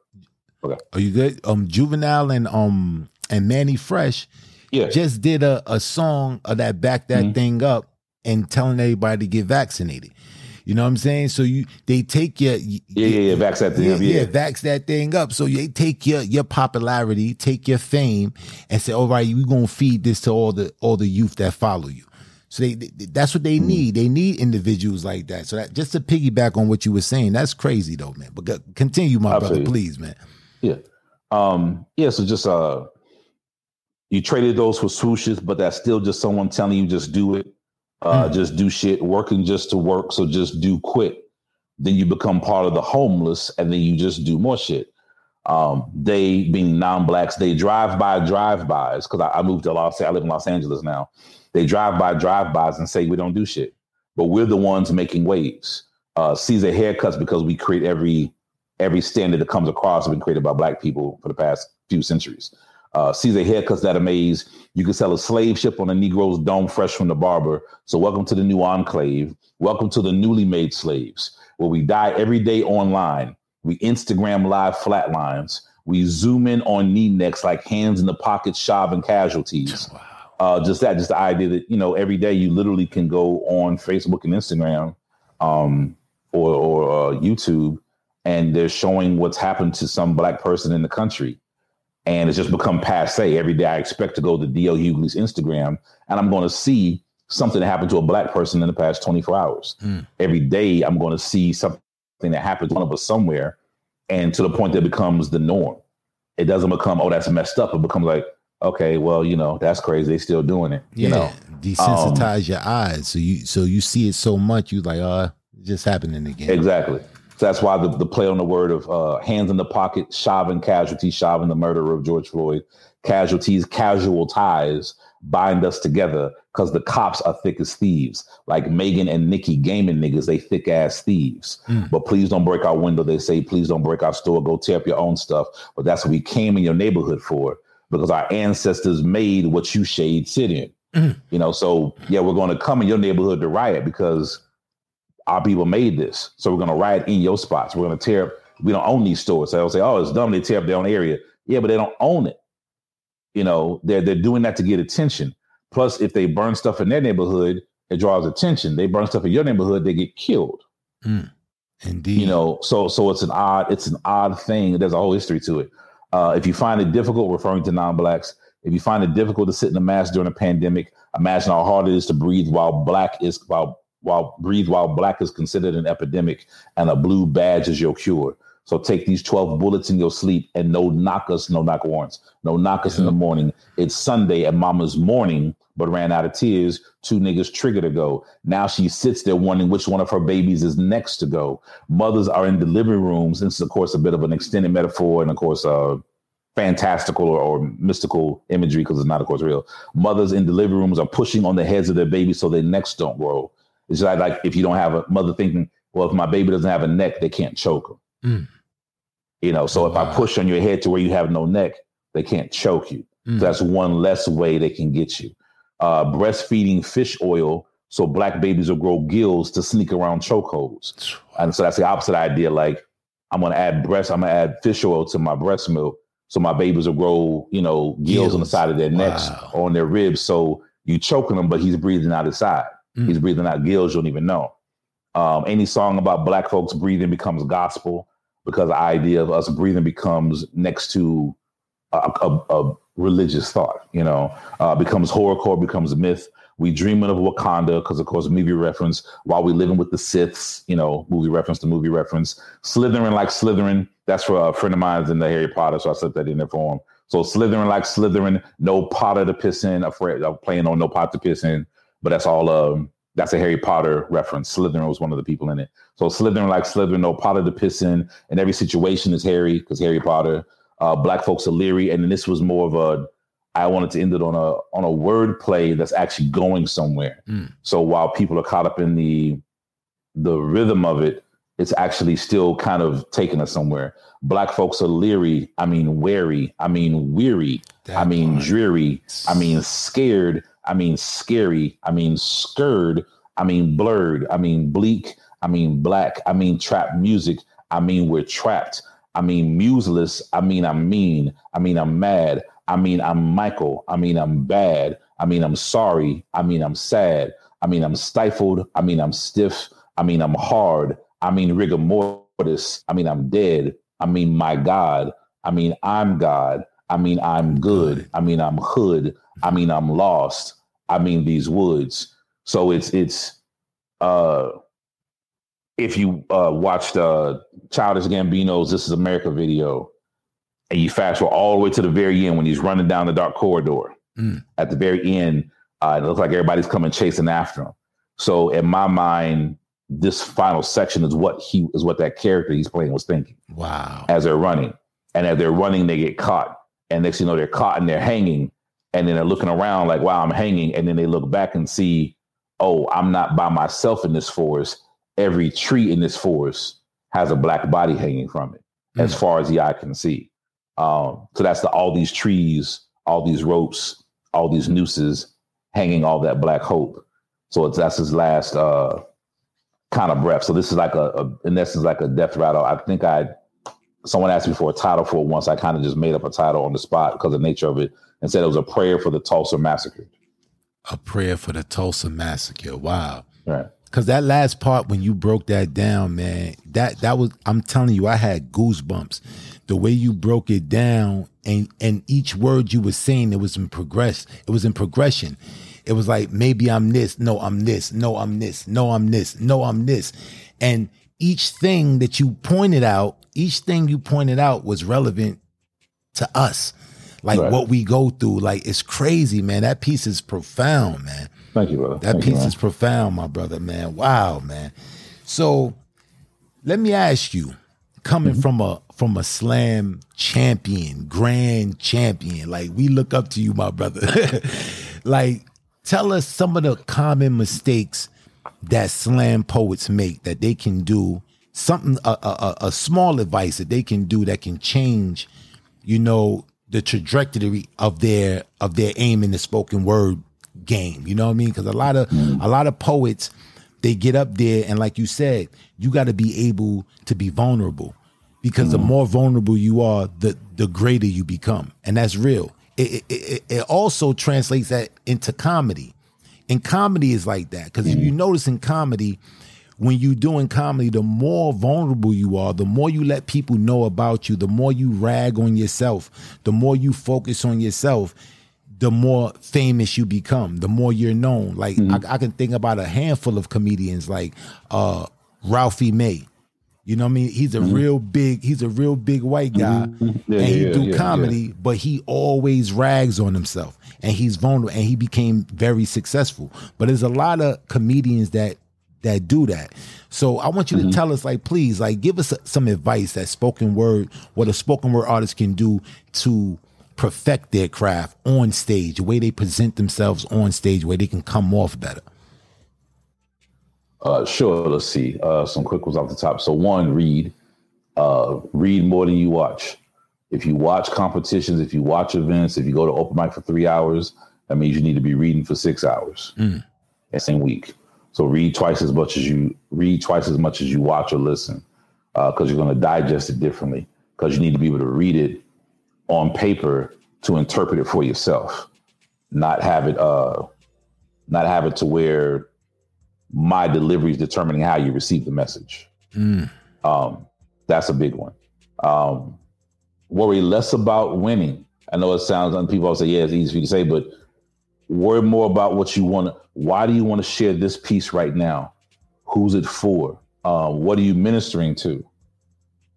are you good? Um, juvenile and um and Mannie Fresh Yeah, just did a, a song of that back that Mhm. thing up and telling everybody to get vaccinated. You know what I'm saying? So you they take your yeah, yeah, yeah. Vax that thing. yeah, up, yeah, yeah. vax that thing up. So they take your your popularity, take your fame, and say, "All right, we're gonna feed this to all the all the youth that follow you." So they, they- that's what they need. They need individuals like that. So that just to piggyback on what you were saying, that's crazy though, man. But continue, my brother, please, man. Yeah. Um, yeah, so just uh you traded those for swooshes, but that's still just someone telling you just do it, uh, just do shit, working just to work. So just do quit. Then you become part of the homeless, and then you just do more shit. Um, they being non-blacks, they drive by drive-bys because I, I moved to Los. I live in Los Angeles now. They drive by drive-bys and say we don't do shit, but we're the ones making waves. Uh, Caesar haircuts because we create every every standard that comes across has been created by black people for the past few centuries. Uh, Caesar haircuts that amaze. You can sell a slave ship on a Negro's dome fresh from the barber. So welcome to the new enclave. Welcome to the newly made slaves, where we die every day online. We Instagram live flatlines. We zoom in on knee necks like hands in the pocket, shoving casualties. Uh, just that, just the idea that you know every day you literally can go on Facebook and Instagram, um, or or uh, YouTube, and they're showing what's happened to some black person in the country and it's just become passe. Every day I expect to go to D.L. Hughley's Instagram and I'm going to see something that happened to a black person in the past 24 hours. Every day I'm going to see something that happened to one of us somewhere and to the point that it becomes the norm. It doesn't become, oh, that's messed up. It becomes like, okay, well, you know, that's crazy. They still doing it. Yeah, You know, desensitize your eyes so you so you see it so much you like, uh, it's just happening again. Exactly. So that's why the, the play on the word of uh, hands in the pocket, shoving casualties, shoving the murderer of George Floyd, casualties, casual ties bind us together because the cops are thick as thieves. Like Megan and Nicki gaming niggas, they thick ass thieves. But please don't break our window. They say, please don't break our store. Go tear up your own stuff. But that's what we came in your neighborhood for because our ancestors made what you shade sit in. You know, so yeah, we're going to come in your neighborhood to riot because our people made this. So we're going to riot in your spots. We're going to tear up. We don't own these stores. So they'll say, oh, it's dumb. They tear up their own area. Yeah, but they don't own it. You know, they're, they're doing that to get attention. Plus, if they burn stuff in their neighborhood, it draws attention. They burn stuff in your neighborhood, they get killed. Indeed. You know, so so it's an odd, it's an odd thing. There's a whole history to it. Uh, if you find it difficult, referring to non-blacks, if you find it difficult to sit in a mask during a pandemic, imagine how hard it is to breathe while black is while while breathe while black is considered an epidemic and a blue badge is your cure. So take these 12 bullets in your sleep and no knock us, no knock warrants, no knock us in the morning. It's Sunday at mama's morning, but ran out of tears. Two niggas trigger to go. Now she sits there wondering which one of her babies is next to go. Mothers are in delivery rooms. This is, of course, a bit of an extended metaphor and, of course, uh, fantastical or, or mystical imagery because it's not, of course, real. Mothers in delivery rooms are pushing on the heads of their babies so their necks don't grow. It's like, like if you don't have a mother thinking, well, if my baby doesn't have a neck, they can't choke them. You know, so if I push on your head to where you have no neck, they can't choke you. So that's one less way they can get you. Uh, breastfeeding fish oil so black babies will grow gills to sneak around chokeholds. And so that's the opposite idea. Like I'm gonna add breast, I'm gonna add fish oil to my breast milk so my babies will grow, you know, gills, on the side of their necks Wow. or on their ribs. So you're choking them, but he's breathing out his side. He's breathing out gills you don't even know. Um, any song about black folks breathing becomes gospel because the idea of us breathing becomes next to a, a, a religious thought, you know, uh, becomes horrorcore, becomes myth. We dreaming of Wakanda because, of course, movie reference. While we living with the Siths, you know, movie reference to movie reference. Slytherin like Slytherin. That's for a friend of mine's in the Harry Potter, so I set that in there for him. So Slytherin like Slytherin, no Potter to piss in. Afraid of playing on no pot to piss in, but that's all. Um, that's a Harry Potter reference. Slytherin was one of the people in it. So Slytherin like Slytherin, no Potter to piss in, and every situation is Harry because Harry Potter. Uh, black folks are leery, and then this was more of a. I wanted to end it on a on a word play that's actually going somewhere. So while people are caught up in the the rhythm of it, it's actually still kind of taking us somewhere. Black folks are leery. I mean, wary. I mean, weary. I mean, dreary. I mean, scared. I mean, scary. I mean, scared. I mean, blurred. I mean, bleak. I mean, black. I mean, trap music. I mean, we're trapped. I mean, museless. I mean, I'm mean. I mean, I'm mad. I mean, I'm Michael. I mean, I'm bad. I mean, I'm sorry. I mean, I'm sad. I mean, I'm stifled. I mean, I'm stiff. I mean, I'm hard. I mean, rigor mortis. I mean, I'm dead. I mean, my God. I mean, I'm God. I mean, I'm good. I mean, I'm hood. I mean, I'm lost. I mean, these woods. So it's it's uh if you uh watched uh Childish Gambino's This Is America video and you fast forward all the way to the very end when he's running down the dark corridor At the very end, uh, it looks like everybody's coming chasing after him. So in my mind, this final section is what he is what that character he's playing was thinking Wow. as they're running. And as they're running, they get caught. And next thing you know, they're caught and they're hanging. And then they're looking around like, wow, I'm hanging. And then they look back and see, oh, I'm not by myself in this forest. Every tree in this forest has a black body hanging from it, as far as the eye can see. Um, so that's the all these trees, all these ropes, all these nooses hanging all that black hope. So it's that's his last uh kind of breath. So this is like a, a in essence like a death rattle. I think I someone asked me for a title for it once. I kind of just made up a title on the spot because of the nature of it and said it was a prayer for the Tulsa massacre. A prayer for the Tulsa massacre. Wow. Right. Cause that last part when you broke that down, man, that that was I'm telling you, I had goosebumps. The way you broke it down and and each word you were saying, it was in progress. It was in progression. It was like maybe I'm this, no, I'm this, no, I'm this, no, I'm this, no, I'm this. And each thing that you pointed out, each thing you pointed out was relevant to us. Like Right. what we go through. Like it's crazy, man. That piece is profound, man. Thank you, brother. That Thank piece man. is profound, my brother, man. Wow, man. So let me ask you, coming Mm-hmm. from a from a slam champion, grand champion, like we look up to you, my brother. like, tell us some of the common mistakes that slam poets make that they can do. Something a, a- a small advice that they can do that can change, you know, the trajectory of their of their aim in the spoken word game. You know what I mean? Because a lot of mm-hmm. a lot of poets they get up there and like you said, you got to be able to be vulnerable. Because the mm-hmm. more vulnerable you are, the the greater you become, and that's real. It, it, it, it also translates that into comedy, and comedy is like that. Because if you mm-hmm. notice in comedy, when you doing comedy, the more vulnerable you are, the more you let people know about you, the more you rag on yourself, the more you focus on yourself, the more famous you become, the more you're known. Like mm-hmm. I, I can think about a handful of comedians like uh Ralphie May. You know what I mean? He's a mm-hmm. real big, he's a real big white guy. Mm-hmm. Yeah, and he yeah, do yeah, comedy, but he always rags on himself. And he's vulnerable and he became very successful. But there's a lot of comedians that that do that. So I want you to tell us, like, please, like, give us some advice that spoken word, what a spoken word artist can do to perfect their craft on stage, the way they present themselves on stage, where they can come off better. Uh, sure. Let's see. Uh, some quick ones off the top. So one, read. Uh, read more than you watch. If you watch competitions, if you watch events, if you go to open mic for three hours, that means you need to be reading for six hours in the same week. So read twice as much as you read twice as much as you watch or listen, because you're going to digest it differently. Because you need to be able to read it on paper to interpret it for yourself, not have it uh, not have it to where my delivery is determining how you receive the message. Um, that's a big one. Um, worry less about winning. I know it sounds, and people always say, yeah, it's easy for you to say, but worry more about what you want. to Why do you want to share this piece right now? Who's it for? Um, what are you ministering to?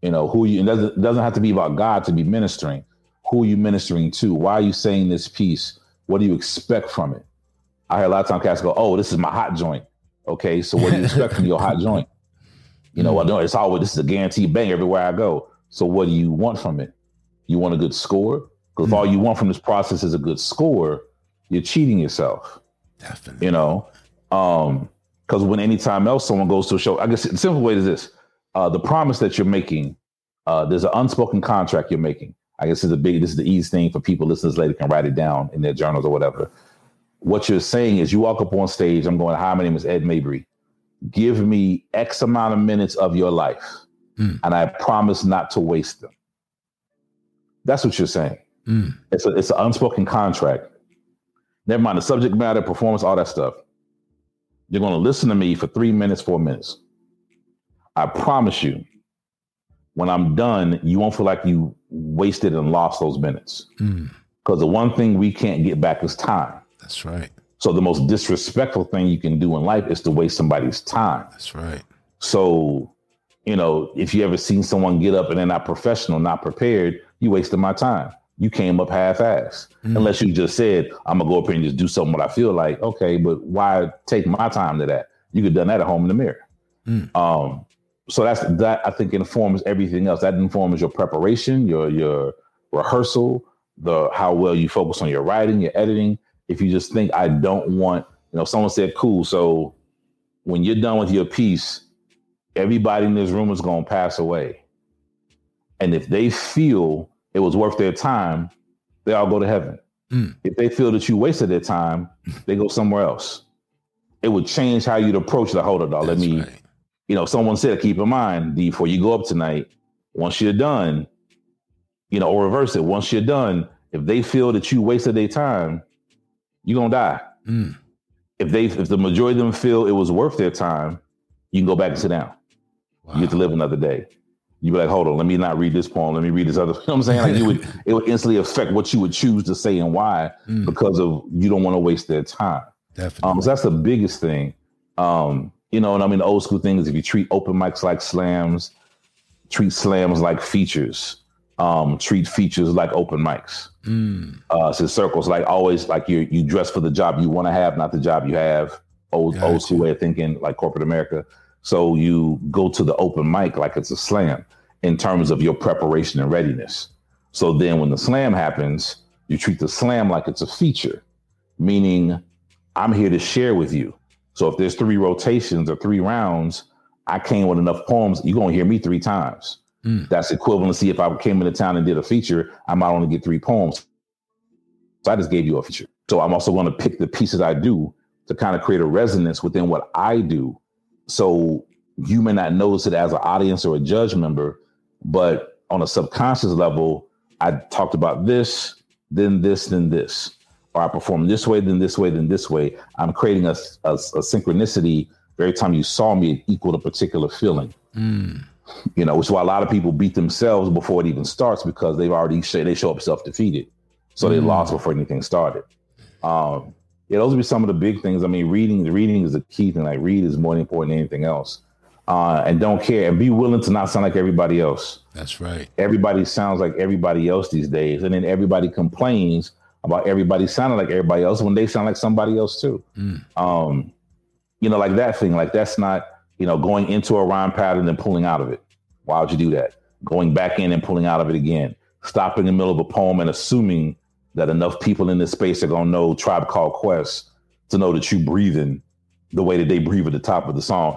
You know, who you, it doesn't, it doesn't have to be about God to be ministering. Who are you ministering to? Why are you saying this piece? What do you expect from it? I hear a lot of time cats go, oh, this is my hot joint. Okay, so what do you expect from your hot joint? You know, I know it's always this is a guaranteed bang everywhere I go. So what do you want from it? You want a good score? Because if all you want from this process is a good score, you're cheating yourself. Definitely. You know, um, because when anytime else someone goes to a show, I guess the simple way is this: uh, the promise that you're making, uh, there's an unspoken contract you're making. I guess this is a big, this is the easiest thing for people this later can write it down in their journals or whatever. What you're saying is, you walk up on stage. I'm going, "Hi, my name is Ed Mabrey. Give me X amount of minutes of your life, Mm. and I promise not to waste them." That's what you're saying. Mm. It's a, it's an unspoken contract. Never mind the subject matter, performance, all that stuff. You're going to listen to me for three minutes, four minutes. I promise you, when I'm done, you won't feel like you wasted and lost those minutes. Mm. Because the one thing we can't get back is time. That's right. So the most disrespectful thing you can do in life is to waste somebody's time. That's right. So, you know, if you ever seen someone get up and they're not professional, not prepared, you wasted my time. You came up half-ass. Unless you just said, I'm gonna go up here and just do something what I feel like. Okay, but why take my time to that? You could have done that at home in the mirror. Um, so that's that I think informs everything else. That informs your preparation, your your rehearsal, the how well you focus on your writing, your editing. If you just think I don't want, you know, someone said, cool. So when you're done with your piece, everybody in this room is gonna pass away. And if they feel it was worth their time, they all go to heaven. Mm. If they feel that you wasted their time, they go somewhere else. It would change how you'd approach the hold dog. Let me, right. you know, someone said, keep in mind, D, before you go up tonight, once you're done, you know, or reverse it. Once you're done, if they feel that you wasted their time, you're gonna die. Mm. If they if the majority of them feel it was worth their time, you can go back and sit down. Wow. You get to live another day. You be like, hold on, let me not read this poem. Let me read this other. You know what I'm saying? Like you would, it would instantly affect what you would choose to say and why Mm. because of you don't want to waste their time. Definitely. Um, so that's the biggest thing. Um, you know, and I mean, the old school thing is if you treat open mics like slams, treat slams like features, um, treat features like open mics. Mm. Uh, so circles like always like you you dress for the job you want to have, not the job you have. Old Gotcha. old school way of thinking, like corporate America. So you go to the open mic like it's a slam in terms of your preparation and readiness. So then when the slam happens, you treat the slam like it's a feature, meaning I'm here to share with you. So if there's three rotations or three rounds, I came with enough poems, you're gonna hear me three times. Mm. That's equivalency. If I came into town and did a feature, I might only get three poems. So I just gave you a feature. So I'm also going to pick the pieces I do to kind of create a resonance within what I do. So you may not notice it as an audience or a judge member, but on a subconscious level, I talked about this, then this, then this, or I perform this way, then this way, then this way. I'm creating a, a, a synchronicity. Every time you saw me, it equaled a particular feeling Mm. you know, which is why a lot of people beat themselves before it even starts because they've already sh- they show up self defeated, so they Mm. lost before anything started. Um, yeah, those would be some of the big things. I mean, reading reading is the key thing. Like, read is more important than anything else, uh, and don't care and be willing to not sound like everybody else. That's right. Everybody sounds like everybody else these days, and then everybody complains about everybody sounding like everybody else when they sound like somebody else too. Mm. Um, you know, like that thing. Like that's not you know going into a rhyme pattern and pulling out of it. Why would you do that? Going back in and pulling out of it again. Stopping in the middle of a poem and assuming that enough people in this space are gonna know Tribe Called Quest to know that you breathing the way that they breathe at the top of the song.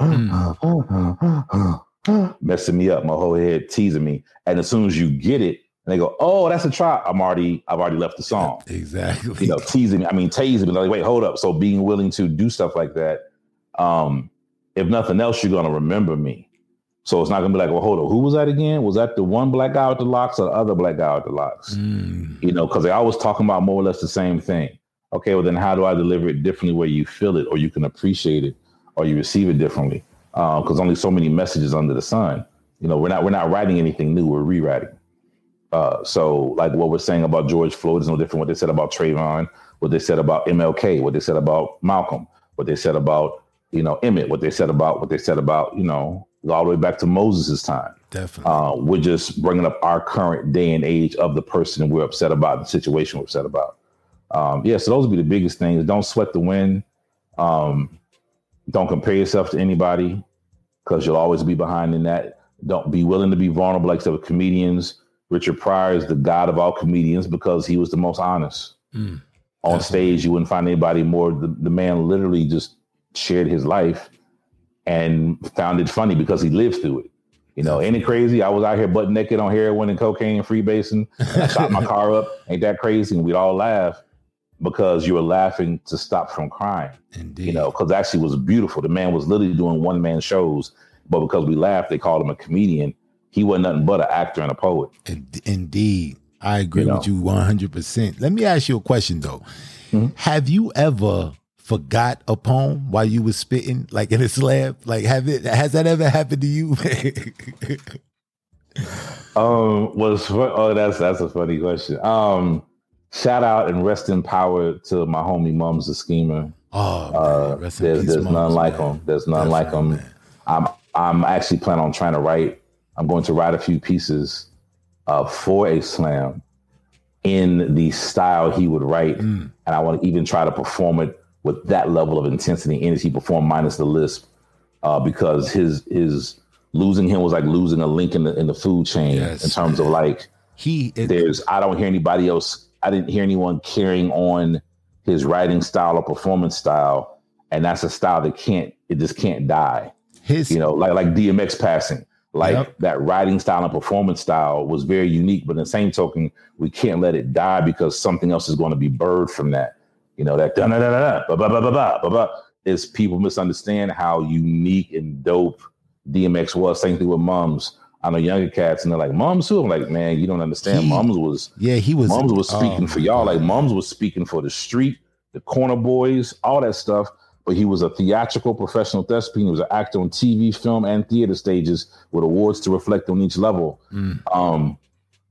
Messing me up, my whole head teasing me. And as soon as you get it, and they go, "Oh, that's a tribe," I'm already, I've already left the song Exactly. you know, teasing me. I mean, tasing me. Like, wait, hold up. So being willing to do stuff like that, um, if nothing else, you're gonna remember me. So it's not gonna be like, well, hold on, who was that again? Was that the one black guy with the locks or the other black guy with the locks? Mm. You know, because they always talking about more or less the same thing. Okay, well then how do I deliver it differently where you feel it or you can appreciate it or you receive it differently? Because only so many messages under the sun. You know, we're not we're not writing anything new, we're rewriting. Uh, so, like what we're saying about George Floyd is no different from what they said about Trayvon, what they said about MLK, what they said about Malcolm, what they said about you know Emmett, what they said about what they said about you know all the way back to Moses' time. Definitely. Uh, we're just bringing up our current day and age of the person we're upset about, the situation we're upset about. Um, yeah, so those would be the biggest things. Don't sweat the win. Um, don't compare yourself to anybody because you'll always be behind in that. Don't be willing to be vulnerable, like said comedians. Richard Pryor is the god of all comedians because he was the most honest. Mm. On Definitely. stage, you wouldn't find anybody more. The, the man literally just shared his life and found it funny because he lived through it. You know, ain't it crazy? I was out here butt naked on heroin and cocaine and freebasing. And I shot my car up. Ain't that crazy? And we'd all laugh because you were laughing to stop from crying. Indeed. You know, because actually was beautiful. The man was literally doing one man shows, but because we laughed, they called him a comedian. He wasn't nothing but an actor and a poet. Indeed. I agree You with you 100%. Let me ask you a question though. Mhm. Have you ever forgot a poem while you was spitting like in a slab? Like have it has that ever happened to you? Um, was oh that's that's a funny question. Um, shout out and rest in power to my homie Mums the Schemer. oh, man. Uh, Rest in there's peace, there's none like man. him. There's none like Definitely, him. man. I'm I'm actually planning on trying to write. I'm going to write a few pieces uh, for a slam, in the style he would write, Mm. and I want to even try to perform it with that level of intensity and energy. He performed minus the lisp uh, because his his losing him was like losing a link in the in the food chain Yes. in terms of like He it, there's I don't hear anybody else. I didn't hear anyone carrying on his writing style or performance style, and that's a style that can't it just can't die. his You know, like like DMX passing, like Yep. that writing style and performance style was very unique. But in the same token, we can't let it die because something else is going to be birthed from that. You know that da da da da ba ba ba ba ba ba ba is people misunderstand how unique and dope DMX was. Same thing with Mums. I know younger cats and they're like, Mums who? I'm like, man, you don't understand. He- Mums was yeah, he was Mums was oh speaking for my y'all. Like Mums was speaking for the street, the corner boys, all that stuff. But he was a theatrical professional thespian. He was an actor on TV, film, and theater stages with awards to reflect on each level. Mm. Um,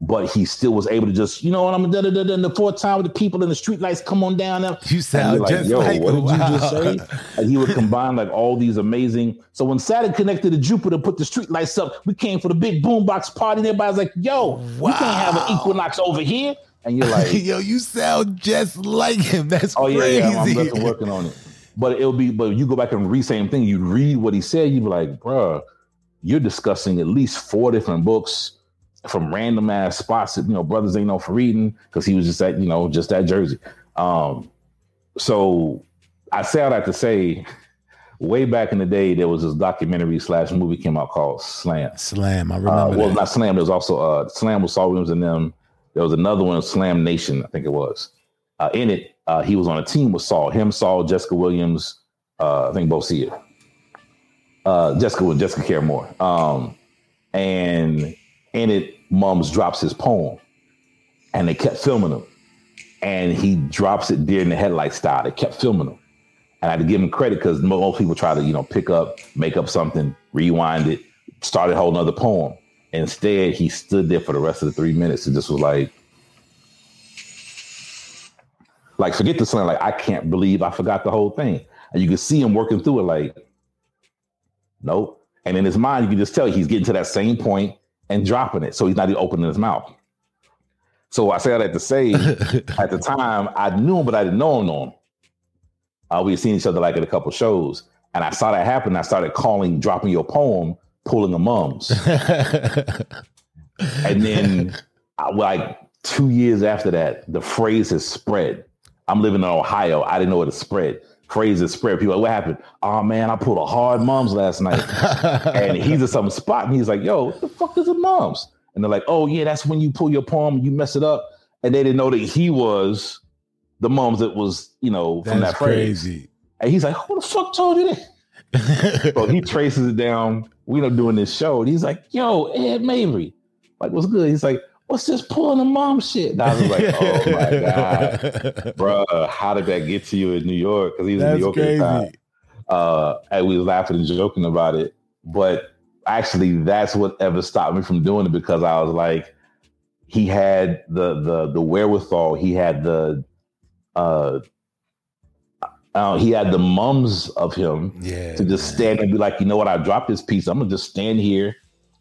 but he still was able to just, you know, and I'm da da da da. The fourth time with the people in the street lights come on down. There. You And sound you're just like what did you just say? And he would combine like all these amazing. So when Saturn connected to Jupiter, put the street lights up. We came for the big boombox party. And everybody's like, "Yo, we can't have an equinox over here." And you're like, Yo, you sound just like him. That's "Oh yeah, crazy. yeah, I'm definitely working on it." But it'll be, but you go back and read same thing. You read what he said. You be like, "Bruh, you're discussing at least four different books." From random ass spots that you know, brothers ain't know for reading because he was just at you know just that Jersey. Um, so I say all that to say, way back in the day, there was this documentary slash movie came out called Slam. Slam. I Uh, remember well, that. not Slam. There was also uh, Slam with Saul Williams and them. There was another one, Slam Nation, I think it was. Uh, in it, uh, he was on a team with Saul. Him, Saul, Jessica Williams. Uh, I think both see it. Uh, Jessica with Jessica Care Moore. Um, and in it, Mums drops his poem, and they kept filming him. And he drops it deer in the headlight style. They kept filming him. And I had to give him credit because most people try to, you know, pick up, make up something, rewind it, start a whole nother poem. Instead, he stood there for the rest of the three minutes and just was like, like forget the slang. Like I can't believe I forgot the whole thing. And you can see him working through it. Like, nope. And in his mind, you can just tell he's getting to that same point and dropping it. So he's not even opening his mouth. So I say all that to say, at the time, I knew him, but I didn't know him. Know him. Uh, we had seen each other like at a couple shows, and I saw that happen. I started calling, dropping your poem, pulling a mums, and then like two years after that, the phrase has spread. I'm living in Ohio. I didn't know it had spread. Has spread. People like, what happened? Oh man, I pulled a hard mums last night. and he's at some spot and he's like, yo, what the fuck is a mums? And they're like, oh yeah, that's when you pull your poem, you mess it up. And they didn't know that he was the mums that was, you know, from That's that phrase. crazy. And he's like, who the fuck told you that? so he traces it down. We know doing this show, and he's like, "Yo, Ed Mabrey, like, what's good?" He's like, "What's this pulling the mom shit?" And I was like, "Oh my god, bro, how did that get to you in New York?" Because he was in New York at the time. crazy. Uh, and we was laughing and joking about it, but actually, that's what ever stopped me from doing it because I was like, he had the the the wherewithal, he had the uh, uh he had the mums of him Yeah. to just stand and be like, you know what, I dropped this piece. I'm gonna just stand here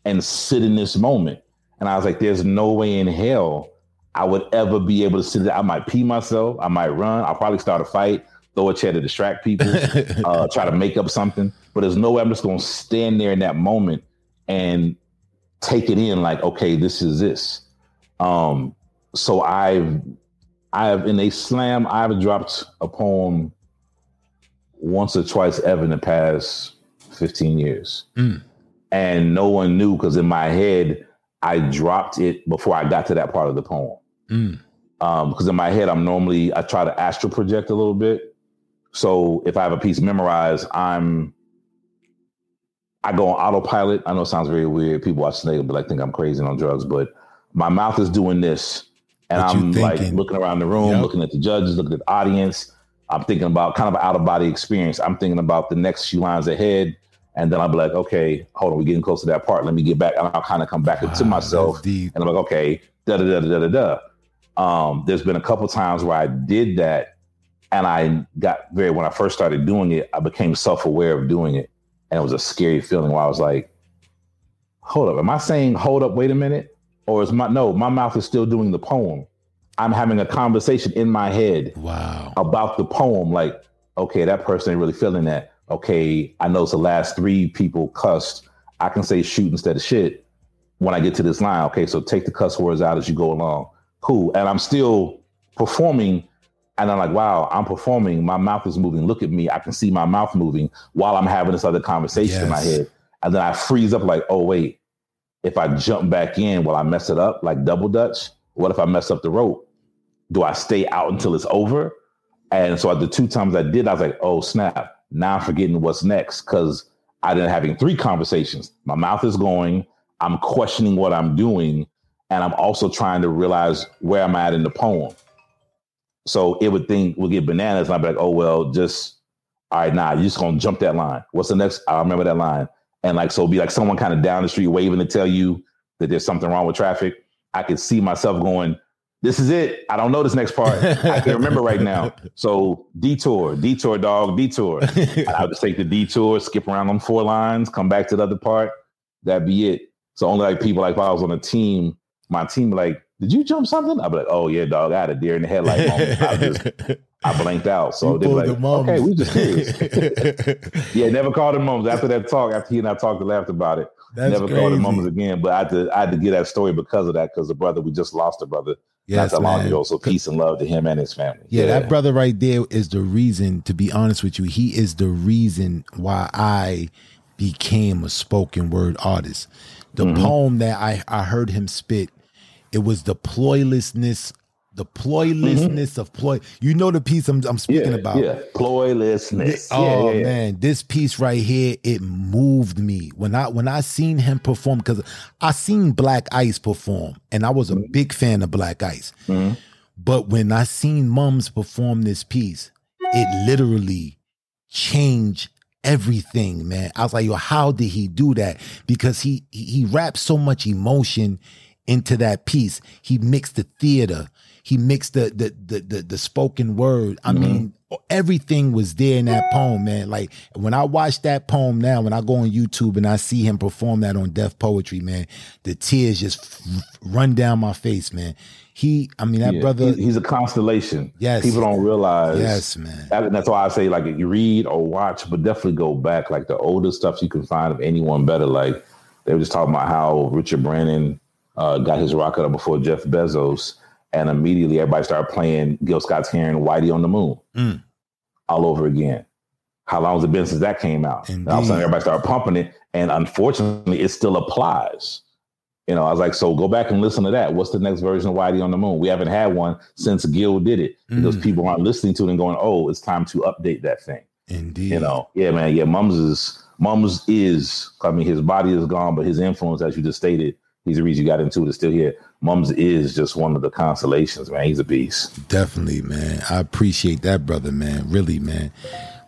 and sit in this moment. And I was like, there's no way in hell I would ever be able to sit there. I might pee myself, I might run, I'll probably start a fight, throw a chair to distract people, uh, try to make up something. But there's no way I'm just gonna stand there in that moment and take it in like, okay, this is this. Um, so I've I've in a slam, I've dropped a poem once or twice ever in the past 15 years. Mm. And no one knew because in my head, I dropped it before I got to that part of the poem. Mm. Um, because in my head, I'm normally I try to astral project a little bit. So if I have a piece memorized, I'm I go on autopilot. I know it sounds very weird. People watch today but like, think I'm crazy and on drugs, but my mouth is doing this. And I'm like looking around the room, Yep. looking at the judges, looking at the audience. I'm thinking about kind of an out of body experience. I'm thinking about the next few lines ahead. And then I'm like, okay, hold on, we're getting close to that part. Let me get back. And I'll kind of come back into Wow, myself. And I'm like, okay, da da da da da da. Um, there's been a couple times where I did that, and I got very when I first started doing it, I became self-aware of doing it, and it was a scary feeling where I was like, hold up, am I saying hold up, wait a minute, or is my no, my mouth is still doing the poem, I'm having a conversation in my head Wow. about the poem. Like, okay, that person ain't really feeling that. Okay, I know it's the last three people cussed. I can say shoot instead of shit when I get to this line. Okay, so take the cuss words out as you go along. Cool. And I'm still performing. And I'm like, wow, I'm performing. My mouth is moving. Look at me. I can see my mouth moving while I'm having this other conversation in my head. And then I freeze up like, oh, wait, if I jump back in, will I mess it up like double dutch? What if I mess up the rope? Do I stay out until it's over? And so at the two times I did, I was like, oh snap. Now I'm forgetting what's next because I didn't having three conversations. My mouth is going, I'm questioning what I'm doing, and I'm also trying to realize where I'm at in the poem. So it would think we'll get bananas, and I'd be like, oh well, just all right, nah, you're just gonna jump that line. What's the next? I remember that line. And like so be like someone kind of down the street waving to tell you that there's something wrong with traffic. I could see myself going, This is it. I don't know this next part. I can't remember right now. So detour, detour, dog, detour. I'll just take the detour, skip around on four lines, come back to the other part. That'd be it. So only like people like if I was on a team, my team like, Did you jump something? I'd be like, Oh yeah, dog, I had a deer in the headlight moment. I just I blanked out. So be pulled like. Okay, we just yeah, never called him mums. After that talk, after he and I talked and laughed about it, That's never called him crazy. mums again. But I had to I had to get that story because of that, because the brother, we just lost a brother Yes, not that long ago. So peace and love to him and his family. Yeah, that brother right there is the reason, to be honest with you, he is the reason why I became a spoken word artist. The Mm-hmm. poem that I, I heard him spit, it was the ploylessness, the ploylessness of ploy. You know the piece I'm, I'm speaking Mm-hmm. yeah, about. Yeah, ploylessness. Oh yeah, yeah, man, this piece right here, it moved me when I when I seen him perform because I seen Black Ice perform, and I was a Mm-hmm. big fan of Black Ice. But when I seen Mums perform this piece, it literally changed everything, man. I was like, yo, how did he do that? Because he he, he wrapped so much emotion into that piece. He mixed the theater. He mixed the the the the, the spoken word. I mean, everything was there in that poem, man. Like when I watch that poem now, when I go on YouTube and I see him perform that on Def Poetry, man, the tears just run down my face, man. He, I mean, that Yeah, brother. he's a constellation. Yes. people don't realize. Yes, man. That- that's why I say like you read or watch, but definitely go back. Like the oldest stuff you can find of anyone better. Like they were just talking about how Richard Branson uh, got his rocket up before Jeff Bezos, and immediately everybody started playing Gil Scott-Heron "Whitey on the Moon" Mm. all over again. How long has it been since that came out? And all of a sudden, everybody started pumping it, and unfortunately, it still applies. You know, I was like, so go back and listen to that. What's the next version of Whitey on the Moon? We haven't had one since Gil did it because Mm. people aren't listening to it and going, oh, it's time to update that thing. Indeed. You know, yeah, man, yeah. Mums is Mums is. I mean, his body is gone, but his influence, as you just stated, he's the reason you got into it. Is still here. Mums is just one of the constellations, man. He's a beast. Definitely, man. I appreciate that, brother, man. Really, man.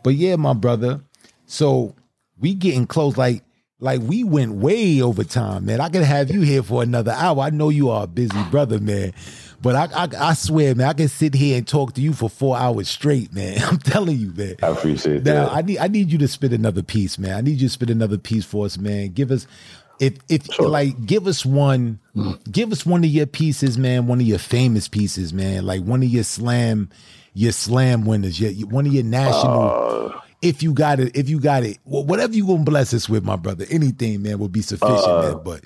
But yeah, my brother. So we getting close. Like, like we went way over time, man. I could have you here for another hour. I know you are a busy brother, man. But I, I, I swear, man, I can sit here and talk to you for four hours straight, man. I'm telling you, man. I appreciate Now, that. I need I need you to spit another piece, man. I need you to spit another piece for us, man. Give us if if Sure. like give us one give us one of your pieces, man, one of your famous pieces, man. Like one of your slam your slam winners, your, one of your national if you got it, if you got it, wh- whatever you gonna bless us with, my brother, anything, man, will be sufficient, Uh, man. But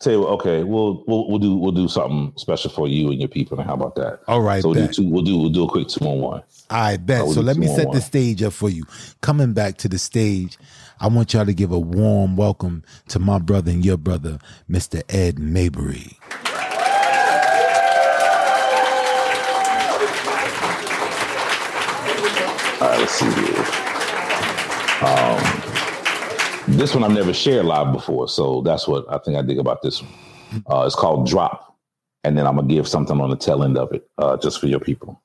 Tell you what, okay, we'll we'll we'll do we'll do something special for you and your people. And how about that? all right, so we'll do two. We'll do we'll do a quick two on one. I bet. So let me set the stage up for you. Coming back to the stage, I want y'all to give a warm welcome to my brother and your brother, Mr. Ed Mabrey. All right, let's see here. Um, this one I've never shared live before, so that's what I think I dig about this one. Uh, it's called Drop, and then I'm gonna give something on the tail end of it, uh, just for your people.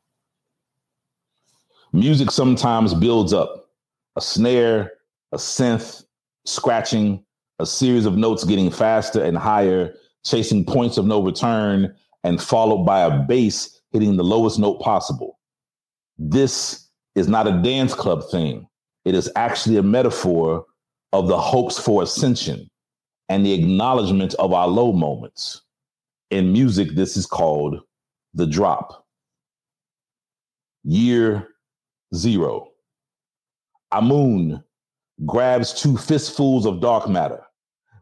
Music sometimes builds up a snare, a synth, scratching, a series of notes getting faster and higher, chasing points of no return, and followed by a bass hitting the lowest note possible. This is not a dance club thing. It is actually a metaphor of the hopes for ascension and the acknowledgement of our low moments. In music, this is called the drop. Year zero. Amun grabs two fistfuls of dark matter,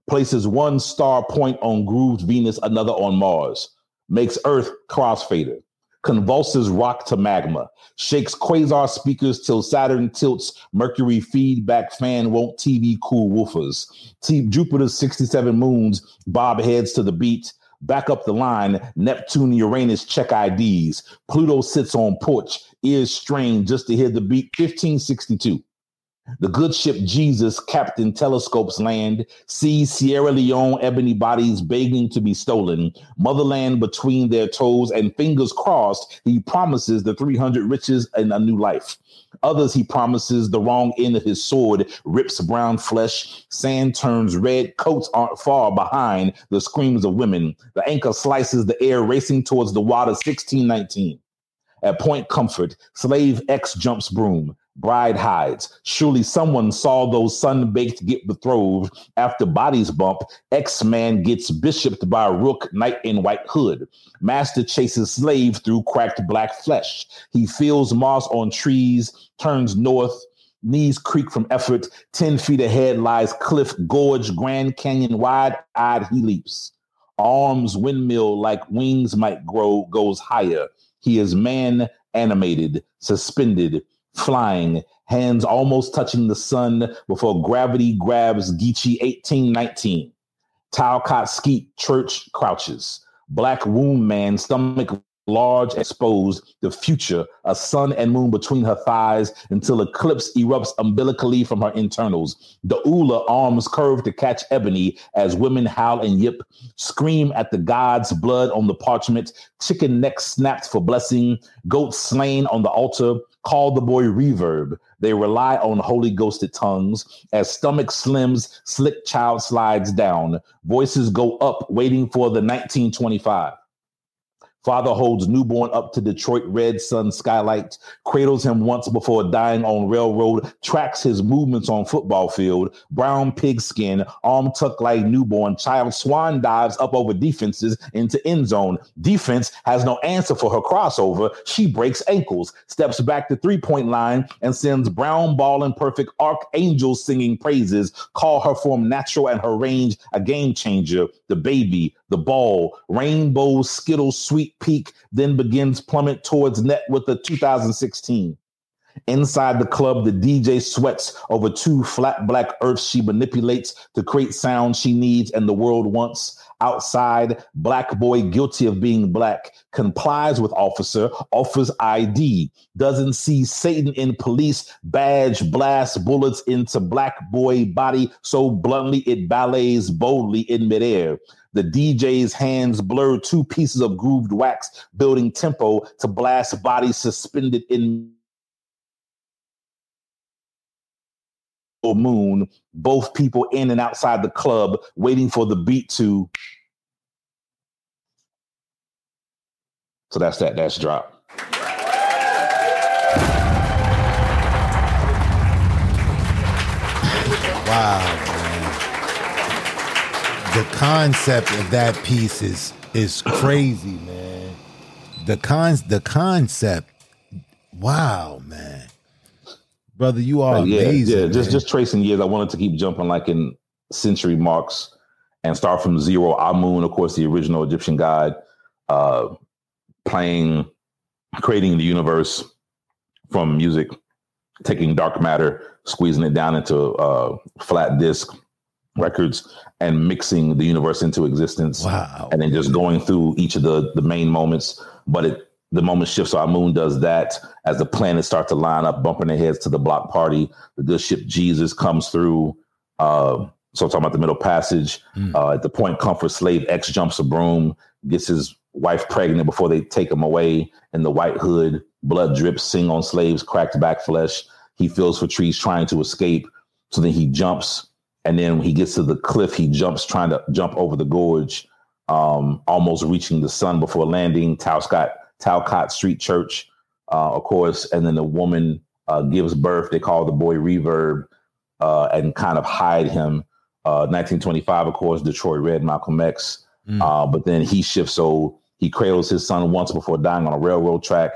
places one star point on grooved Venus, another on Mars, makes Earth crossfader, convulses rock to magma, shakes quasar speakers till Saturn tilts, Mercury feedback fan won't TV cool woofers. T- Jupiter's 67 moons bob heads to the beat. Back up the line, Neptune, Uranus check IDs. Pluto sits on porch, ears strained just to hear the beat 1562. The good ship Jesus, Captain Telescopes land, sees Sierra Leone ebony bodies begging to be stolen. Motherland between their toes and fingers crossed, he promises the 300 riches and a new life. Others he promises the wrong end of his sword rips brown flesh. Sand turns red. Coats aren't far behind the screams of women. The anchor slices the air, racing towards the water. 1619. At Point Comfort, slave X jumps broom. Bride hides. Surely someone saw those sun-baked get betrothed. After bodies bump, X-Man gets bishoped by Rook, Knight in White Hood. Master chases slave through cracked black flesh. He feels moss on trees, turns north, knees creak from effort. Ten feet ahead lies cliff, gorge, Grand Canyon, wide-eyed he leaps. Arms windmill like wings might grow, goes higher. He is man animated, suspended, flying, hands almost touching the sun before gravity grabs Geechee 1819. Talcott Street Church crouches. Black womb man, stomach large, exposed, the future, a sun and moon between her thighs until eclipse erupts umbilically from her internals. The Ula arms curve to catch ebony as women howl and yip, scream at the gods' blood on the parchment, chicken necks snapped for blessing, goats slain on the altar, call the boy reverb. They rely on holy ghosted tongues as stomach slims, slick child slides down. Voices go up, waiting for the 1925. Father holds newborn up to Detroit red sun skylight, cradles him once before dying on railroad, tracks his movements on football field, brown pigskin, arm tucked like newborn, child swan dives up over defenses into end zone. Defense has no answer for her crossover. She breaks ankles, steps back to three point line, and sends brown ball and perfect archangels singing praises. Call her form natural and her range a game changer. The baby, the ball, rainbow, skittles, sweet peak, then begins plummet towards net with the 2016. Inside the club, the DJ sweats over two flat black earths she manipulates to create sound she needs and the world wants. Outside, black boy guilty of being black complies with officer, offers ID, doesn't see Satan in police badge, blast bullets into black boy body so bluntly it ballets boldly in midair. The DJ's hands blur two pieces of grooved wax, building tempo to blast bodies suspended in moon, both people in and outside the club, waiting for the beat to. So that's that. That's drop. Wow. The concept of that piece is is crazy, man. The cons the concept. Wow, man. Brother, you are yeah, amazing. yeah. Just man. just tracing years. I wanted to keep jumping like in century marks and start from zero. Amun, of course, the original Egyptian god, uh, playing, creating the universe from music, taking dark matter, squeezing it down into uh, flat disc records, and mixing the universe into existence wow. and then just going through each of the the main moments. But it the moment shifts. So our moon does that as the planets start to line up, bumping their heads to the block party. The good ship Jesus comes through. Uh, so I'm talking about the middle passage. Mm. Uh, at the point, comfort slave X jumps a broom, gets his wife pregnant before they take him away in the white hood. Blood drips, sing on slaves, cracked back flesh. He feels for trees trying to escape. So then he jumps and then when he gets to the cliff, he jumps, trying to jump over the gorge, um, almost reaching the sun before landing. Talcott, Talcott Street Church, uh, of course. And then the woman uh, gives birth. They call the boy Reverb uh, and kind of hide him. Uh, 1925, of course, Detroit Red, Malcolm X. Mm. Uh, but then he shifts, so he cradles his son once before dying on a railroad track.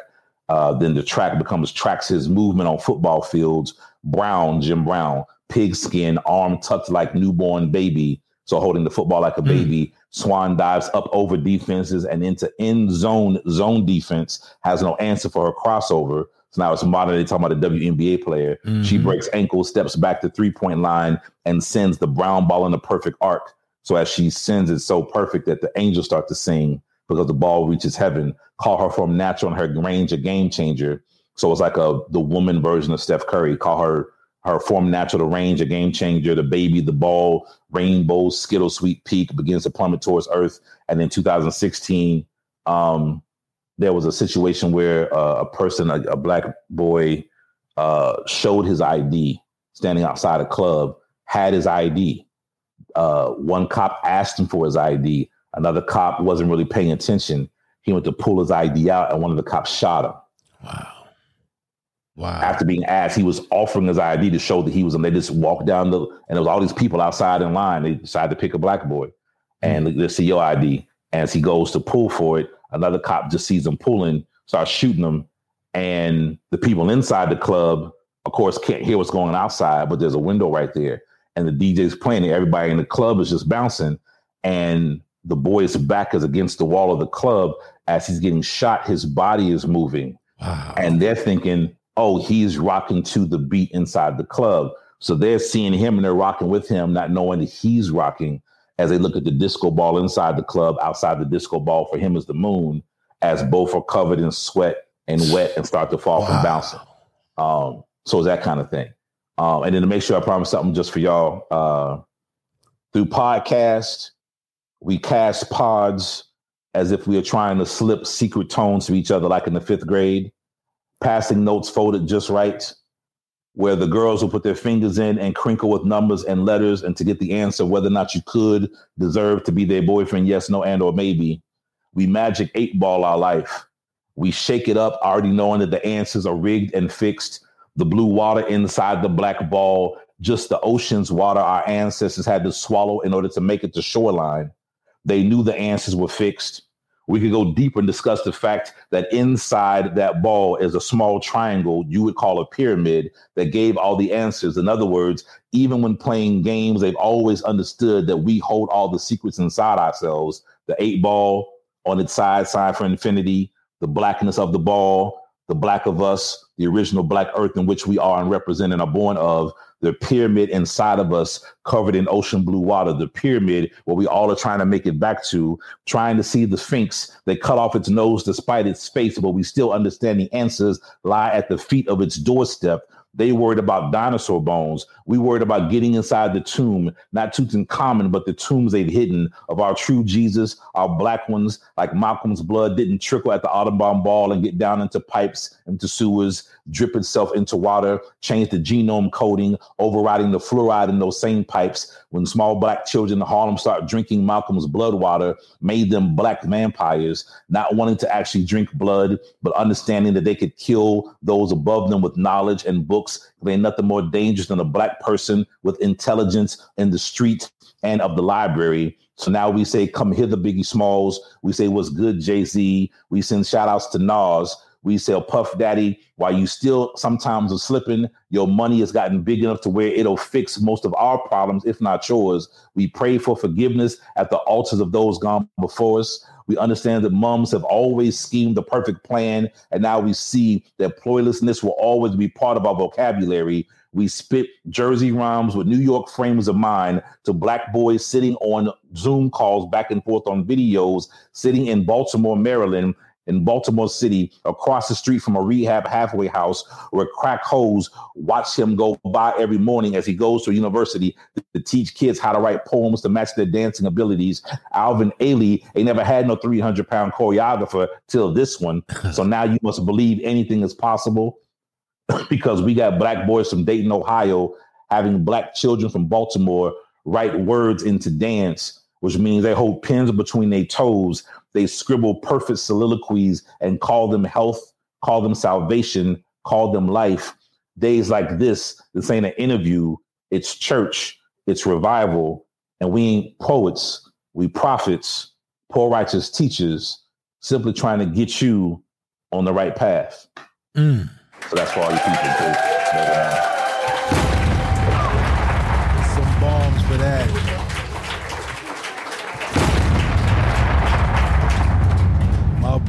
Uh, then the track becomes tracks his movement on football fields. Brown, Jim Brown, pigskin, arm tucked like newborn baby, so holding the football like a baby. Swan dives up over defenses and into end zone zone defense. Has no answer for her crossover. So now it's modern day talking about a WNBA player. She Mhm. breaks ankle, steps back to three point line, and sends the brown ball in the perfect arc. So as she sends it so perfect that the angels start to sing because the ball reaches heaven. Call her from natural and her range a game changer. So it's like a the woman version of Steph Curry. Call her her form natural to range a game changer. The baby, the ball, rainbow, skittle sweet peak begins to plummet towards Earth. And in 2016, um, there was a situation where uh, a person, a, a black boy, uh, showed his ID standing outside a club, had his ID. Uh, one cop asked him for his ID. Another cop wasn't really paying attention. He went to pull his ID out, and one of the cops shot him. Wow. Wow. After being asked, he was offering his ID to show that he was, and they just walked down the, and there was all these people outside in line. They decided to pick a black boy, and mm. they see your ID. As he goes to pull for it, another cop just sees him pulling, starts shooting him, and the people inside the club, of course, can't hear what's going on outside, but there's a window right there, and the DJ's playing it. Everybody in the club is just bouncing, and the boy's back is against the wall of the club as he's getting shot. His body is moving wow. and they're thinking, oh, he's rocking to the beat inside the club. So they're seeing him and they're rocking with him, not knowing that he's rocking as they look at the disco ball inside the club. Outside the disco ball for him is the moon, as both are covered in sweat and wet and start to fall from bouncing. Um, so it's that kind of thing. Um, and then to make sure I promise something just for y'all, uh, through podcast, we cast pods as if we are trying to slip secret tones to each other, like in the fifth grade passing notes folded just right, where the girls will put their fingers in and crinkle with numbers and letters, and to get the answer whether or not you could deserve to be their boyfriend, yes, no, and or maybe. We magic eight ball our life. We shake it up, already knowing that the answers are rigged and fixed. The blue water inside the black ball, just the ocean's water our ancestors had to swallow in order to make it to shoreline. They knew the answers were fixed. We could go deeper and discuss the fact that inside that ball is a small triangle you would call a pyramid that gave all the answers. In other words, even when playing games, they've always understood that we hold all the secrets inside ourselves. The eight ball on its side, sign for infinity, the blackness of the ball, the black of us, the original black earth in which we are and represent and are born of, the pyramid inside of us covered in ocean blue water, the pyramid where we all are trying to make it back to, trying to see the sphinx that cut off its nose despite its face, but we still understand the answers lie at the feet of its doorstep. They worried about dinosaur bones. We worried about getting inside the tomb, not Tutankhamun, but the tombs they've hidden of our true Jesus, our black ones, like Malcolm's blood didn't trickle at the Audubon ball and get down into pipes, into sewers, drip itself into water, change the genome coding, overriding the fluoride in those same pipes. When small black children in Harlem start drinking Malcolm's blood water, made them black vampires, not wanting to actually drink blood, but understanding that they could kill those above them with knowledge and books. There ain't nothing more dangerous than a black person with intelligence in the street and of the library. So now we say, come hither, Biggie Smalls. We say, what's good, Jay Z. We send shout outs to Nas. We oh, Puff Daddy, while you still sometimes are slipping, your money has gotten big enough to where it'll fix most of our problems, if not yours. We pray for forgiveness at the altars of those gone before us. We understand that mums have always schemed the perfect plan, and now we see that ploylessness will always be part of our vocabulary. We spit Jersey rhymes with New York frames of mind to black boys sitting on Zoom calls back and forth on videos, sitting in Baltimore, Maryland, in Baltimore City, across the street from a rehab halfway house where crack hoes watch him go by every morning as he goes to university to teach kids how to write poems to match their dancing abilities. Alvin Ailey ain't never had no 300 pound choreographer till this one. So now you must believe anything is possible because we got black boys from Dayton, Ohio, having black children from Baltimore write words into dance, which means they hold pens between their toes. They scribble perfect soliloquies and call them health, call them salvation, call them life. Days like this, this ain't an interview, it's church, it's revival. And we ain't poets, we prophets, poor righteous teachers simply trying to get you on the right path. Mm. So that's for all you people.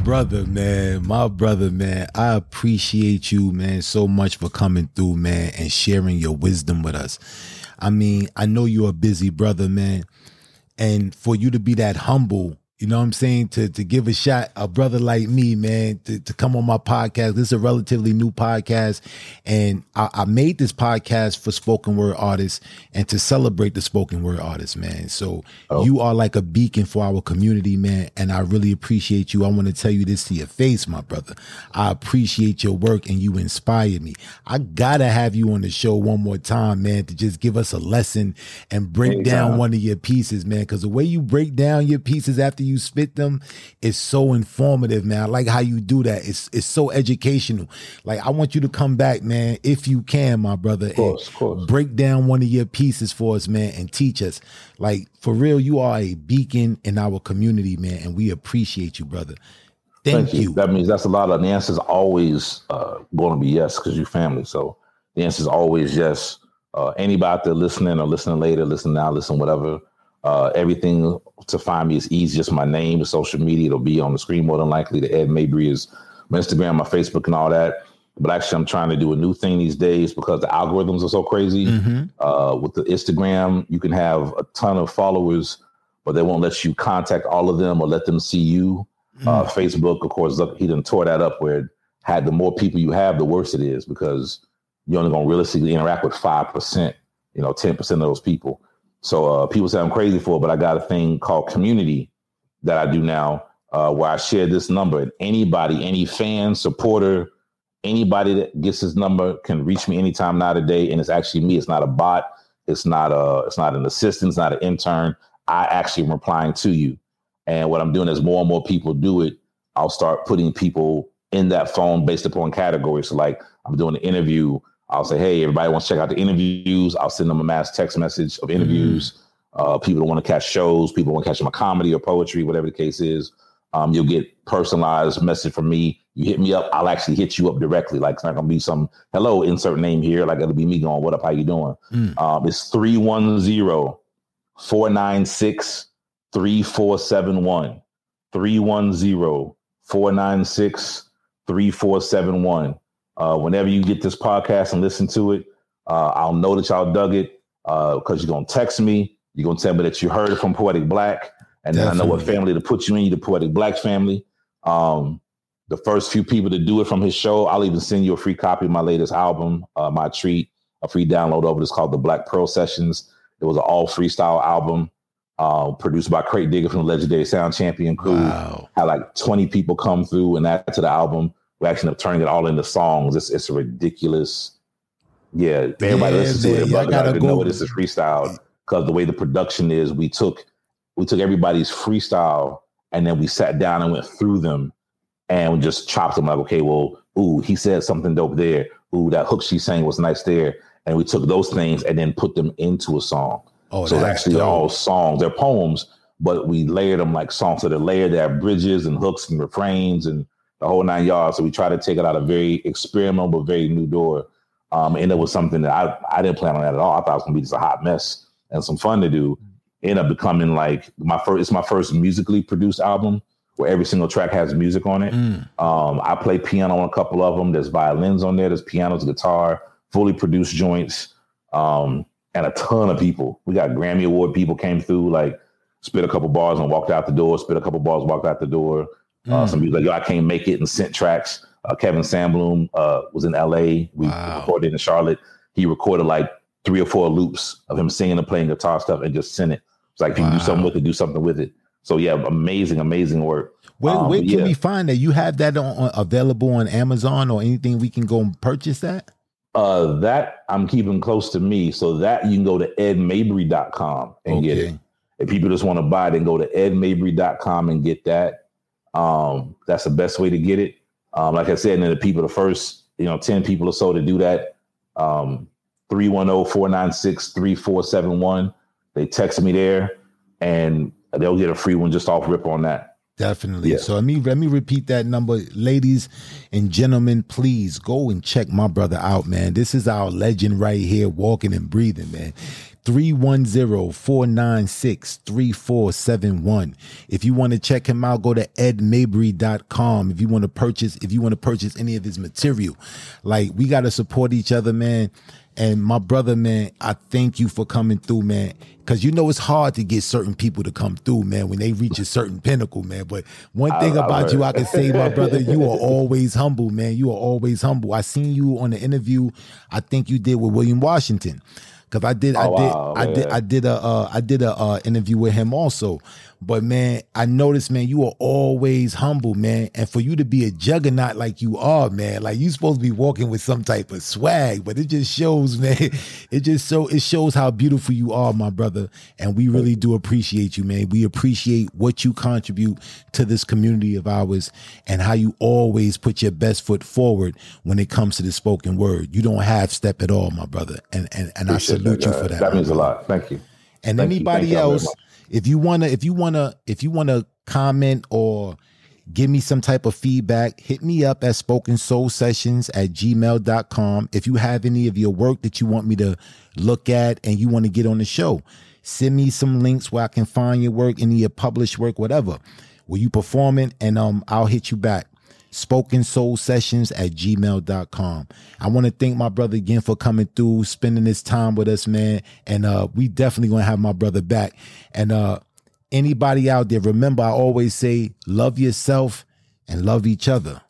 Brother, man, my brother, man. I appreciate you, man, so much for coming through, man, and sharing your wisdom with us. I mean, I know you're a busy brother, man, and for you to be that humble you know what I'm saying? To to give a shot, a brother like me, man, to, to come on my podcast. This is a relatively new podcast. And I, I made this podcast for spoken word artists and to celebrate the spoken word artists, man. So Oh. you are like a beacon for our community, man. And I really appreciate you. I want to tell you this to your face, my brother. I appreciate your work and you inspire me. I gotta have you on the show one more time, man, to just give us a lesson and break down Anytime. one of your pieces, man. Cause the way you break down your pieces after you spit them is so informative, man. I like how you do that. It's it's so educational. Like I want you to come back, man, if you can, my brother. Of course, of course. Break down one of your pieces for us, man, and teach us. Like for real, you are a beacon in our community, man, and we appreciate you, brother. Thank, you. That means that's a lot of the answers always uh, going to be yes because you family. So the answer is always yes. Uh, anybody out there listening or listening later, listen now, listen whatever. Uh, everything to find me is easy. Just my name, the social media. It'll be on the screen more than likely. The Ed Mabrey is my Instagram, my Facebook, and all that. But actually, I'm trying to do a new thing these days because the algorithms are so crazy. Mhm. Uh, with the Instagram, you can have a ton of followers, but they won't let you contact all of them or let them see you. Uh, Facebook, of course, look, he done tore that up where it had the more people you have, the worse it is because you're only going to realistically interact with 5%, you know, 10% of those people. So uh, people say I'm crazy for it, but I got a thing called community that I do now uh, where I share this number. And anybody, any fan, supporter, anybody that gets this number can reach me anytime now today. And it's actually me. It's not a bot. It's not a, it's not an assistant. It's not an intern. I actually am replying to you. And what I'm doing is more and more people do it. I'll start putting people in that phone based upon categories. So like I'm doing an interview. I'll say, hey, everybody wants to check out the interviews. I'll send them a mass text message of interviews. Uh, people want to catch shows, people want to catch a comedy or poetry, whatever the case is. Um, you'll get personalized message from me. You hit me up, I'll actually hit you up directly. Like it's not gonna be some hello, insert name here. Like it'll be me going, What up? How you doing? Mm. Um, it's 310 496 3471. 310 496 3471. Uh, whenever you get this podcast and listen to it, uh, I'll know that y'all dug it because you're going to text me. You're going to tell me that you heard it from Poetic Black. And then I know what family to put you in, you the Poetic Black family. Um, the first few people to do it from his show, I'll even send you a free copy of my latest album, uh, my treat, a free download of it. It's called the Black Pearl Sessions. It was an all freestyle album uh, produced by Crate Digger from the legendary Sound Champion crew Wow. had like 20 people come through and add to the album. We actually end up turning it all into songs. It's it's a ridiculous. Yeah, everybody Yeah, listens to it. yeah, I But gotta I didn't know this is freestyle because the way the production is, we took we took everybody's freestyle and then we sat down and went through them and we just chopped them like, okay, well, ooh, he said something dope there. Ooh, that hook she sang was nice there. And we took those things and then put them into a song. Oh, so it's actually dope. all songs. They're poems, but we layered them like songs. So they're layered. They have bridges and hooks and refrains and the whole nine yards. So we try to take it out a very experimental but very new door. Um, and it was something that I, I didn't plan on that at all. I thought it was gonna be just a hot mess and some fun to do. End up becoming like my first. It's my first musically produced album where every single track has music on it. Mm. Um, I play piano on a couple of them. There's violins on there. There's pianos, guitar, fully produced joints, um, and a ton of people. We got Grammy Award people came through, like spit a couple bars and walked out the door. Spit a couple bars, walked out the door. Uh, Mm. some people like, yo, I can't make it, and sent tracks. Uh, Kevin Sandbloom uh, was in L.A. We Wow. recorded in Charlotte. He recorded like three or four loops of him singing and playing guitar stuff, and just sent it. It's like, if you do something with it, do something with it. So yeah, amazing, amazing work. Where, Um, where can yeah. we find that? You have that on, on- available on Amazon or anything we can go and purchase that? Uh, that I'm keeping close to me. So that you can go to edmabrey.com and get it. If people just want to buy it, then go to edmabrey.com and get that. Um, that's the best way to get it. Um, like I said, and then the people, the first, you know, 10 people or so to do that, um, 310-496-3471. They text me there. And they'll get a free one just off rip on that. Definitely. Yeah. So let me let me repeat that number, ladies and gentlemen. Please go and check my brother out, man. This is our legend right here, walking and breathing, man. 310-496-3471. If you want to check him out, go to edmabrey.com. If you want to purchase, if you want to purchase any of his material, like we got to support each other, man. And my brother, man, I thank you for coming through, man. Cause you know it's hard to get certain people to come through, man, when they reach a certain pinnacle, man. But one thing I about you, I can say, my brother, you are always humble, man. You are always humble. I seen you on the interview. I think you did with William Washington. Cause I did, I Oh, did, wow, I did. I did a, uh, I did a uh, interview with him also. But man, I noticed, man, you are always humble, man. And for you to be a juggernaut like you are, man, like you supposed to be walking with some type of swag, but it just shows, man. It just so it shows how beautiful you are, my brother. And we really do appreciate you, man. We appreciate what you contribute to this community of ours and how you always put your best foot forward when it comes to the spoken word. You don't half step at all, my brother. And and, and I salute you for that. That means a lot. Thank you. And Thank anybody y'all else, much. If you wanna, if you wanna, if you wanna comment or give me some type of feedback, hit me up at spoken soul sessions at gmail.com. If you have any of your work that you want me to look at and you want to get on the show, send me some links where I can find your work, any of your published work, whatever. Where you performing? And um, I'll hit you back spoken soul sessions at gmail.com i want to thank my brother again for coming through spending this time with us man. And uh we definitely gonna have my brother back. And uh anybody out there remember i always say love yourself and love each other